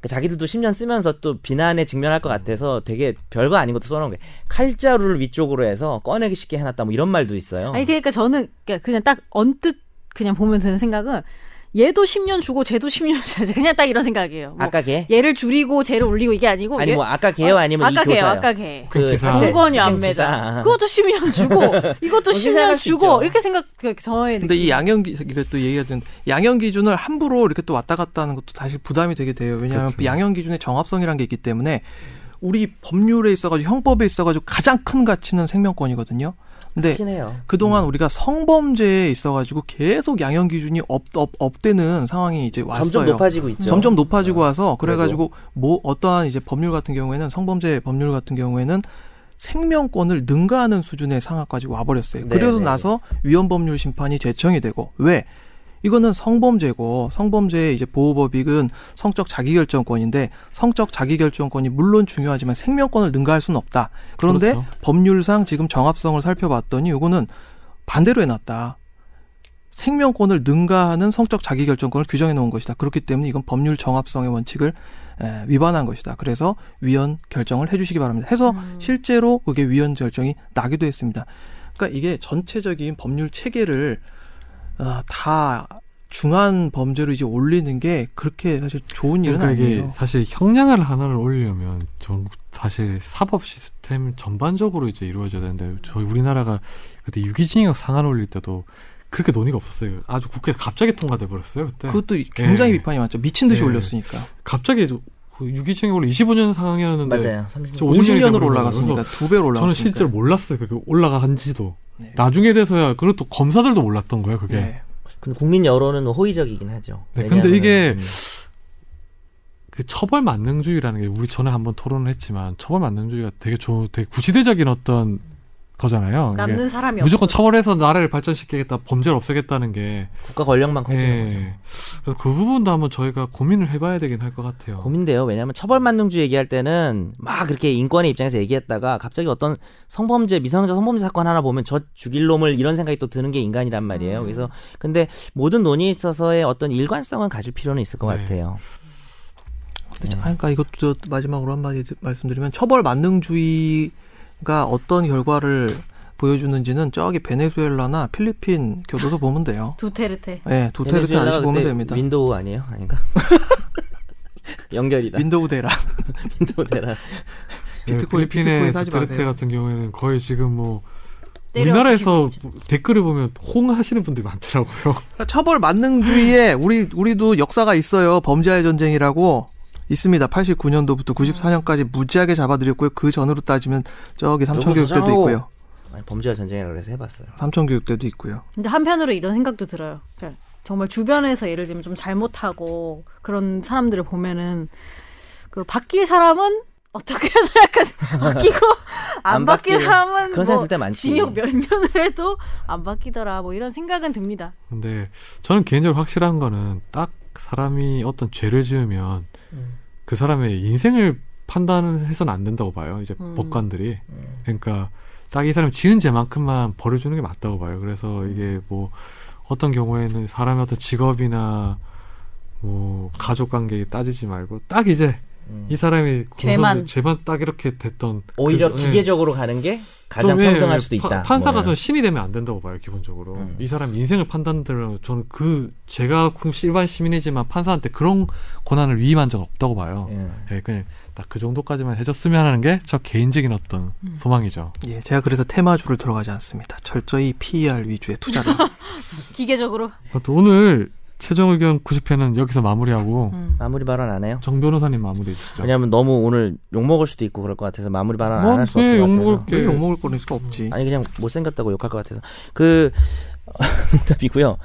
그 자기들도 10년 쓰면서 또 비난에 직면할 것 같아서 되게 별거 아닌 것도 써놓은 거예요. 칼자루를 위쪽으로 해서 꺼내기 쉽게 해놨다 뭐 이런 말도 있어요. 아니 그러니까 저는 그냥 그냥 딱 언뜻 그냥 보면 드는 생각은 얘도 10년 주고 쟤도 10년 줘야지 [LAUGHS] 그냥 딱 이런 생각이에요. 뭐 아까 걔? 얘를 줄이고 쟤를 올리고 이게 아니고 아니 얘- 뭐 아까 걔요 아니면 이 아까 걔요 교사요? 아까 걔. 그 물건이 안. 매다. 그것도 10년 주고 이것도 그렇게 10년 생각할 수 주고. 이렇게 생각 그 저의 근데 이 느낌. 양형 기또 얘기가 된 양형 기준을 함부로 이렇게 또 왔다 갔다 하는 것도 사실 부담이 되게 돼요. 왜냐하면 그렇죠. 양형 기준의 정합성이라는 게 있기 때문에 우리 법률에 있어가지고 형법에 있어가지고 가장 큰 가치는 생명권이거든요. 근데. 그동안 우리가 성범죄에 있어가지고 계속 양형 기준이 up, up, up되는 상황이 이제 왔어요. 점점 높아지고 있죠. 점점 높아지고 와서 그래도. 그래가지고 뭐 어떠한 이제 법률 같은 경우에는 성범죄 법률 같은 경우에는 생명권을 능가하는 수준의 상황까지 와버렸어요. 네, 그래서 네, 나서 위헌법률 심판이 제청이 되고 왜? 이거는 성범죄고 성범죄의 이제 보호법익은 성적 자기결정권인데 성적 자기결정권이 물론 중요하지만 생명권을 능가할 수는 없다. 그런데 그렇죠. 법률상 지금 정합성을 살펴봤더니 이거는 반대로 해놨다. 생명권을 능가하는 성적 자기결정권을 규정해 놓은 것이다. 그렇기 때문에 이건 법률 정합성의 원칙을 에, 위반한 것이다. 그래서 위헌 결정을 해주시기 바랍니다. 해서 음. 실제로 그게 위헌 결정이 나기도 했습니다. 그러니까 이게 전체적인 법률 체계를 어, 다 중한 범죄로 이제 올리는 게 그렇게 사실 좋은 일은 그러니까 이게 아니에요. 사실 형량을 하나를 올리려면 전 사실 사법 시스템 전반적으로 이제 이루어져야 되는데 저희 우리나라가 그때 유기징역 상한 올릴 때도 그렇게 논의가 없었어요. 아주 국회에서 갑자기 통과돼 버렸어요 그때. 그것도 굉장히 예. 비판이 많죠. 미친 듯이 예. 올렸으니까. 갑자기 저- 그 유기징역 원래 25년 상황이었는데 맞아요. 30년. 저 50년이 50년으로 돼버린 올라갔으니까 거예요. 두 배로 저는 올라갔으니까. 실제로 몰랐어요. 그렇게 올라간지도. 네. 나중에 돼서야 그것도 검사들도 몰랐던 거예요. 그게. 네. 근데 국민 여론은 호의적이긴 하죠. 네, 근데 이게 음, 그 처벌 만능주의라는 게 우리 전에 한번 토론을 했지만 처벌 만능주의가 되게 조, 되게 구시대적인 어떤 거잖아요. 남는 사람이 무조건 없어. 처벌해서 나라를 발전시키겠다, 범죄를 없애겠다는 게. 국가 권력만 커지는 거죠. 예. 그래서 그 부분도 한번 저희가 고민을 해봐야 되긴 할 것 같아요. 고민돼요. 왜냐하면 처벌 만능주의 얘기할 때는 막 그렇게 인권의 입장에서 얘기했다가 갑자기 어떤 성범죄 미성년자 성범죄 사건 하나 보면 저 죽일 놈을 이런 생각이 또 드는 게 인간이란 말이에요. 음. 그래서 근데 모든 논의에 있어서의 어떤 일관성은 가질 필요는 있을 것 네. 같아요. 아, 그러니까 이것도 마지막으로 한마디 드- 말씀드리면 처벌 만능주의 가 어떤 결과를 보여주는지는 저기 베네수엘라나 필리핀 교도소 보면 돼요. 두테르테. 예, 두테르테 아저씨 보면 됩니다. 윈도우 아니에요? 아닌가? [LAUGHS] 연결이다. 윈도우 대라. [LAUGHS] 윈도우 대라. [LAUGHS] 네, 비트코인, 필리핀의 비트코인 사지 두테르테. 같은 경우에는 거의 지금 뭐 우리나라에서 뭐 댓글을 보면 홍하시는 분들이 많더라고요. 그러니까 처벌 만능주의에 우리 우리도 역사가 있어요. 범죄의 전쟁이라고 있습니다. 89년도부터 94년까지 무지하게 잡아들였고요. 그 전으로 따지면 저기 삼천교육 때도 저장하고. 있고요. 아니, 범죄와 전쟁이라 그래서 해봤어요. 삼천교육 때도 있고요. 근데 한편으로 이런 생각도 들어요. 그러니까 정말 주변에서 예를 들면 좀 잘못하고 그런 사람들을 보면은 그 바뀔 사람은 어떻게 해서 약간 [LAUGHS] 바뀌고 안, 안 바뀔 바뀌는 사람은 뭐들때 많지. 징역 몇 년을 해도 안 바뀌더라. 뭐 이런 생각은 듭니다. 근데 저는 개인적으로 확실한 거는 딱 사람이 어떤 죄를 지으면 음. 그 사람의 인생을 판단해서는 안 된다고 봐요. 이제 음. 법관들이. 그러니까 딱 이 사람이 지은 죄만큼만 벌어주는 게 맞다고 봐요. 그래서 이게 뭐 어떤 경우에는 사람의 어떤 직업이나 뭐 가족 관계 따지지 말고 딱 이제 음. 이 사람이 죄만. 죄만 딱 이렇게 됐던 오히려 그- 예. 기계적으로 가는 게 가장 좀, 예, 평등할 예, 수도 파- 있다. 판사가 뭐좀 신이 되면 안 된다고 봐요, 기본적으로. 음. 이 사람 인생을 판단들은 저는 그 제가 군- 일반 시민이지만 판사한테 그런 권한을 위임한 적은 없다고 봐요. 예. 예, 그냥 딱 그 정도까지만 해줬으면 하는 게 저 개인적인 어떤 음. 소망이죠. 예, 제가 그래서 테마주를 들어가지 않습니다. 철저히 PER 위주의 투자를. [LAUGHS] 기계적으로. 또 오늘 최종 의견 90회는 여기서 마무리하고 음. 마무리 발언 안 해요? 정 변호사님 마무리 해주시죠. 왜냐하면 너무 오늘 욕 먹을 수도 있고 그럴 것 같아서 마무리 발언 안 뭐, 할수 네, 없을 것 욕먹을 같아서. 게- 왜 욕먹을 거는 수가 없지. 아니 그냥 못 생겼다고 욕할 것 같아서 그 [LAUGHS] 답이고요.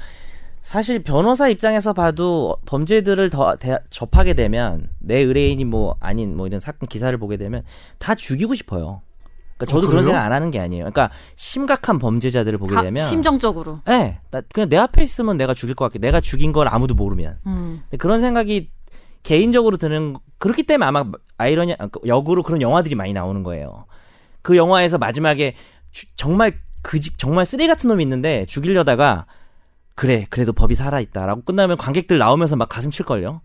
사실 변호사 입장에서 봐도 범죄들을 더 대- 접하게 되면 내 의뢰인이 뭐 아닌 뭐 이런 사건 기사를 보게 되면 다 죽이고 싶어요. 그러니까 저도 어, 그런? 생각 안 하는 게 아니에요. 그러니까 심각한 범죄자들을 보게 가- 되면 심정적으로. 네, 나 그냥 내 앞에 있으면 내가 죽일 것 같게. 내가 죽인 걸 아무도 모르면. 음. 그런 생각이 개인적으로 드는 그렇기 때문에 아마 아이러니 아, 그 역으로 그런 영화들이 많이 나오는 거예요. 그 영화에서 마지막에 주- 정말 그직 정말 쓰레기 같은 놈이 있는데 죽이려다가 그래 그래도 법이 살아 있다라고 끝나면 관객들 나오면서 막 가슴 칠걸요.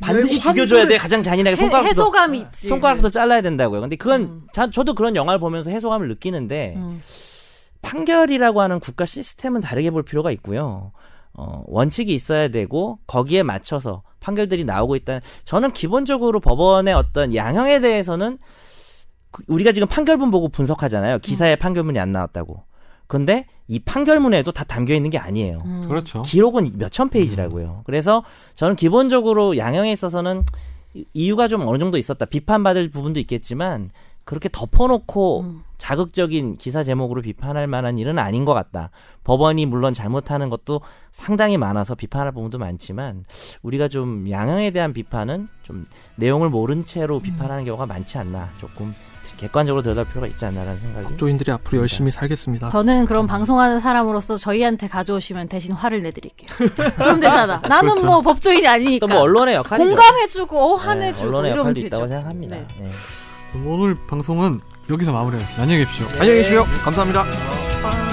반드시 네, 죽여줘야 돼 가장 잔인하게 해, 손가락부터 해소감이 있지. 손가락부터 잘라야 된다고요. 근데 그건 음. 자, 저도 그런 영화를 보면서 해소감을 느끼는데 음. 판결이라고 하는 국가 시스템은 다르게 볼 필요가 있고요. 어, 원칙이 있어야 되고 거기에 맞춰서 판결들이 나오고 있다. 저는 기본적으로 법원의 어떤 양형에 대해서는 그- 우리가 지금 판결문 보고 분석하잖아요. 기사에 판결문이 안 나왔다고. 근데 이 판결문에도 다 담겨 있는 게 아니에요. 음. 그렇죠. 기록은 몇천 페이지라고요. 그래서 저는 기본적으로 양형에 있어서는 이- 이유가 좀 어느 정도 있었다. 비판받을 부분도 있겠지만 그렇게 덮어놓고 음. 자극적인 기사 제목으로 비판할 만한 일은 아닌 것 같다. 법원이 물론 잘못하는 것도 상당히 많아서 비판할 부분도 많지만 우리가 좀 양형에 대한 비판은 좀 내용을 모른 채로 비판하는 경우가 많지 않나 조금 객관적으로 들여다볼 필요가 있지 않나라는 생각이 조인들이 앞으로 열심히 살겠습니다. 저는 그럼 방송하는 사람으로서 저희한테 가져오시면 대신 화를 내드릴게요. 그럼 되잖아. [LAUGHS] 나는 그렇죠. 뭐 법조인이 아니니까. 또 뭐 언론의 역할이죠. 공감해주고 어, 네, 화내주고 언론의 이러면 역할도 되죠. 있다고 생각합니다. 네. 네. 오늘 방송은 여기서 마무리하겠습니다. 안녕히 계십시오. 안녕히 계십시오. 감사합니다.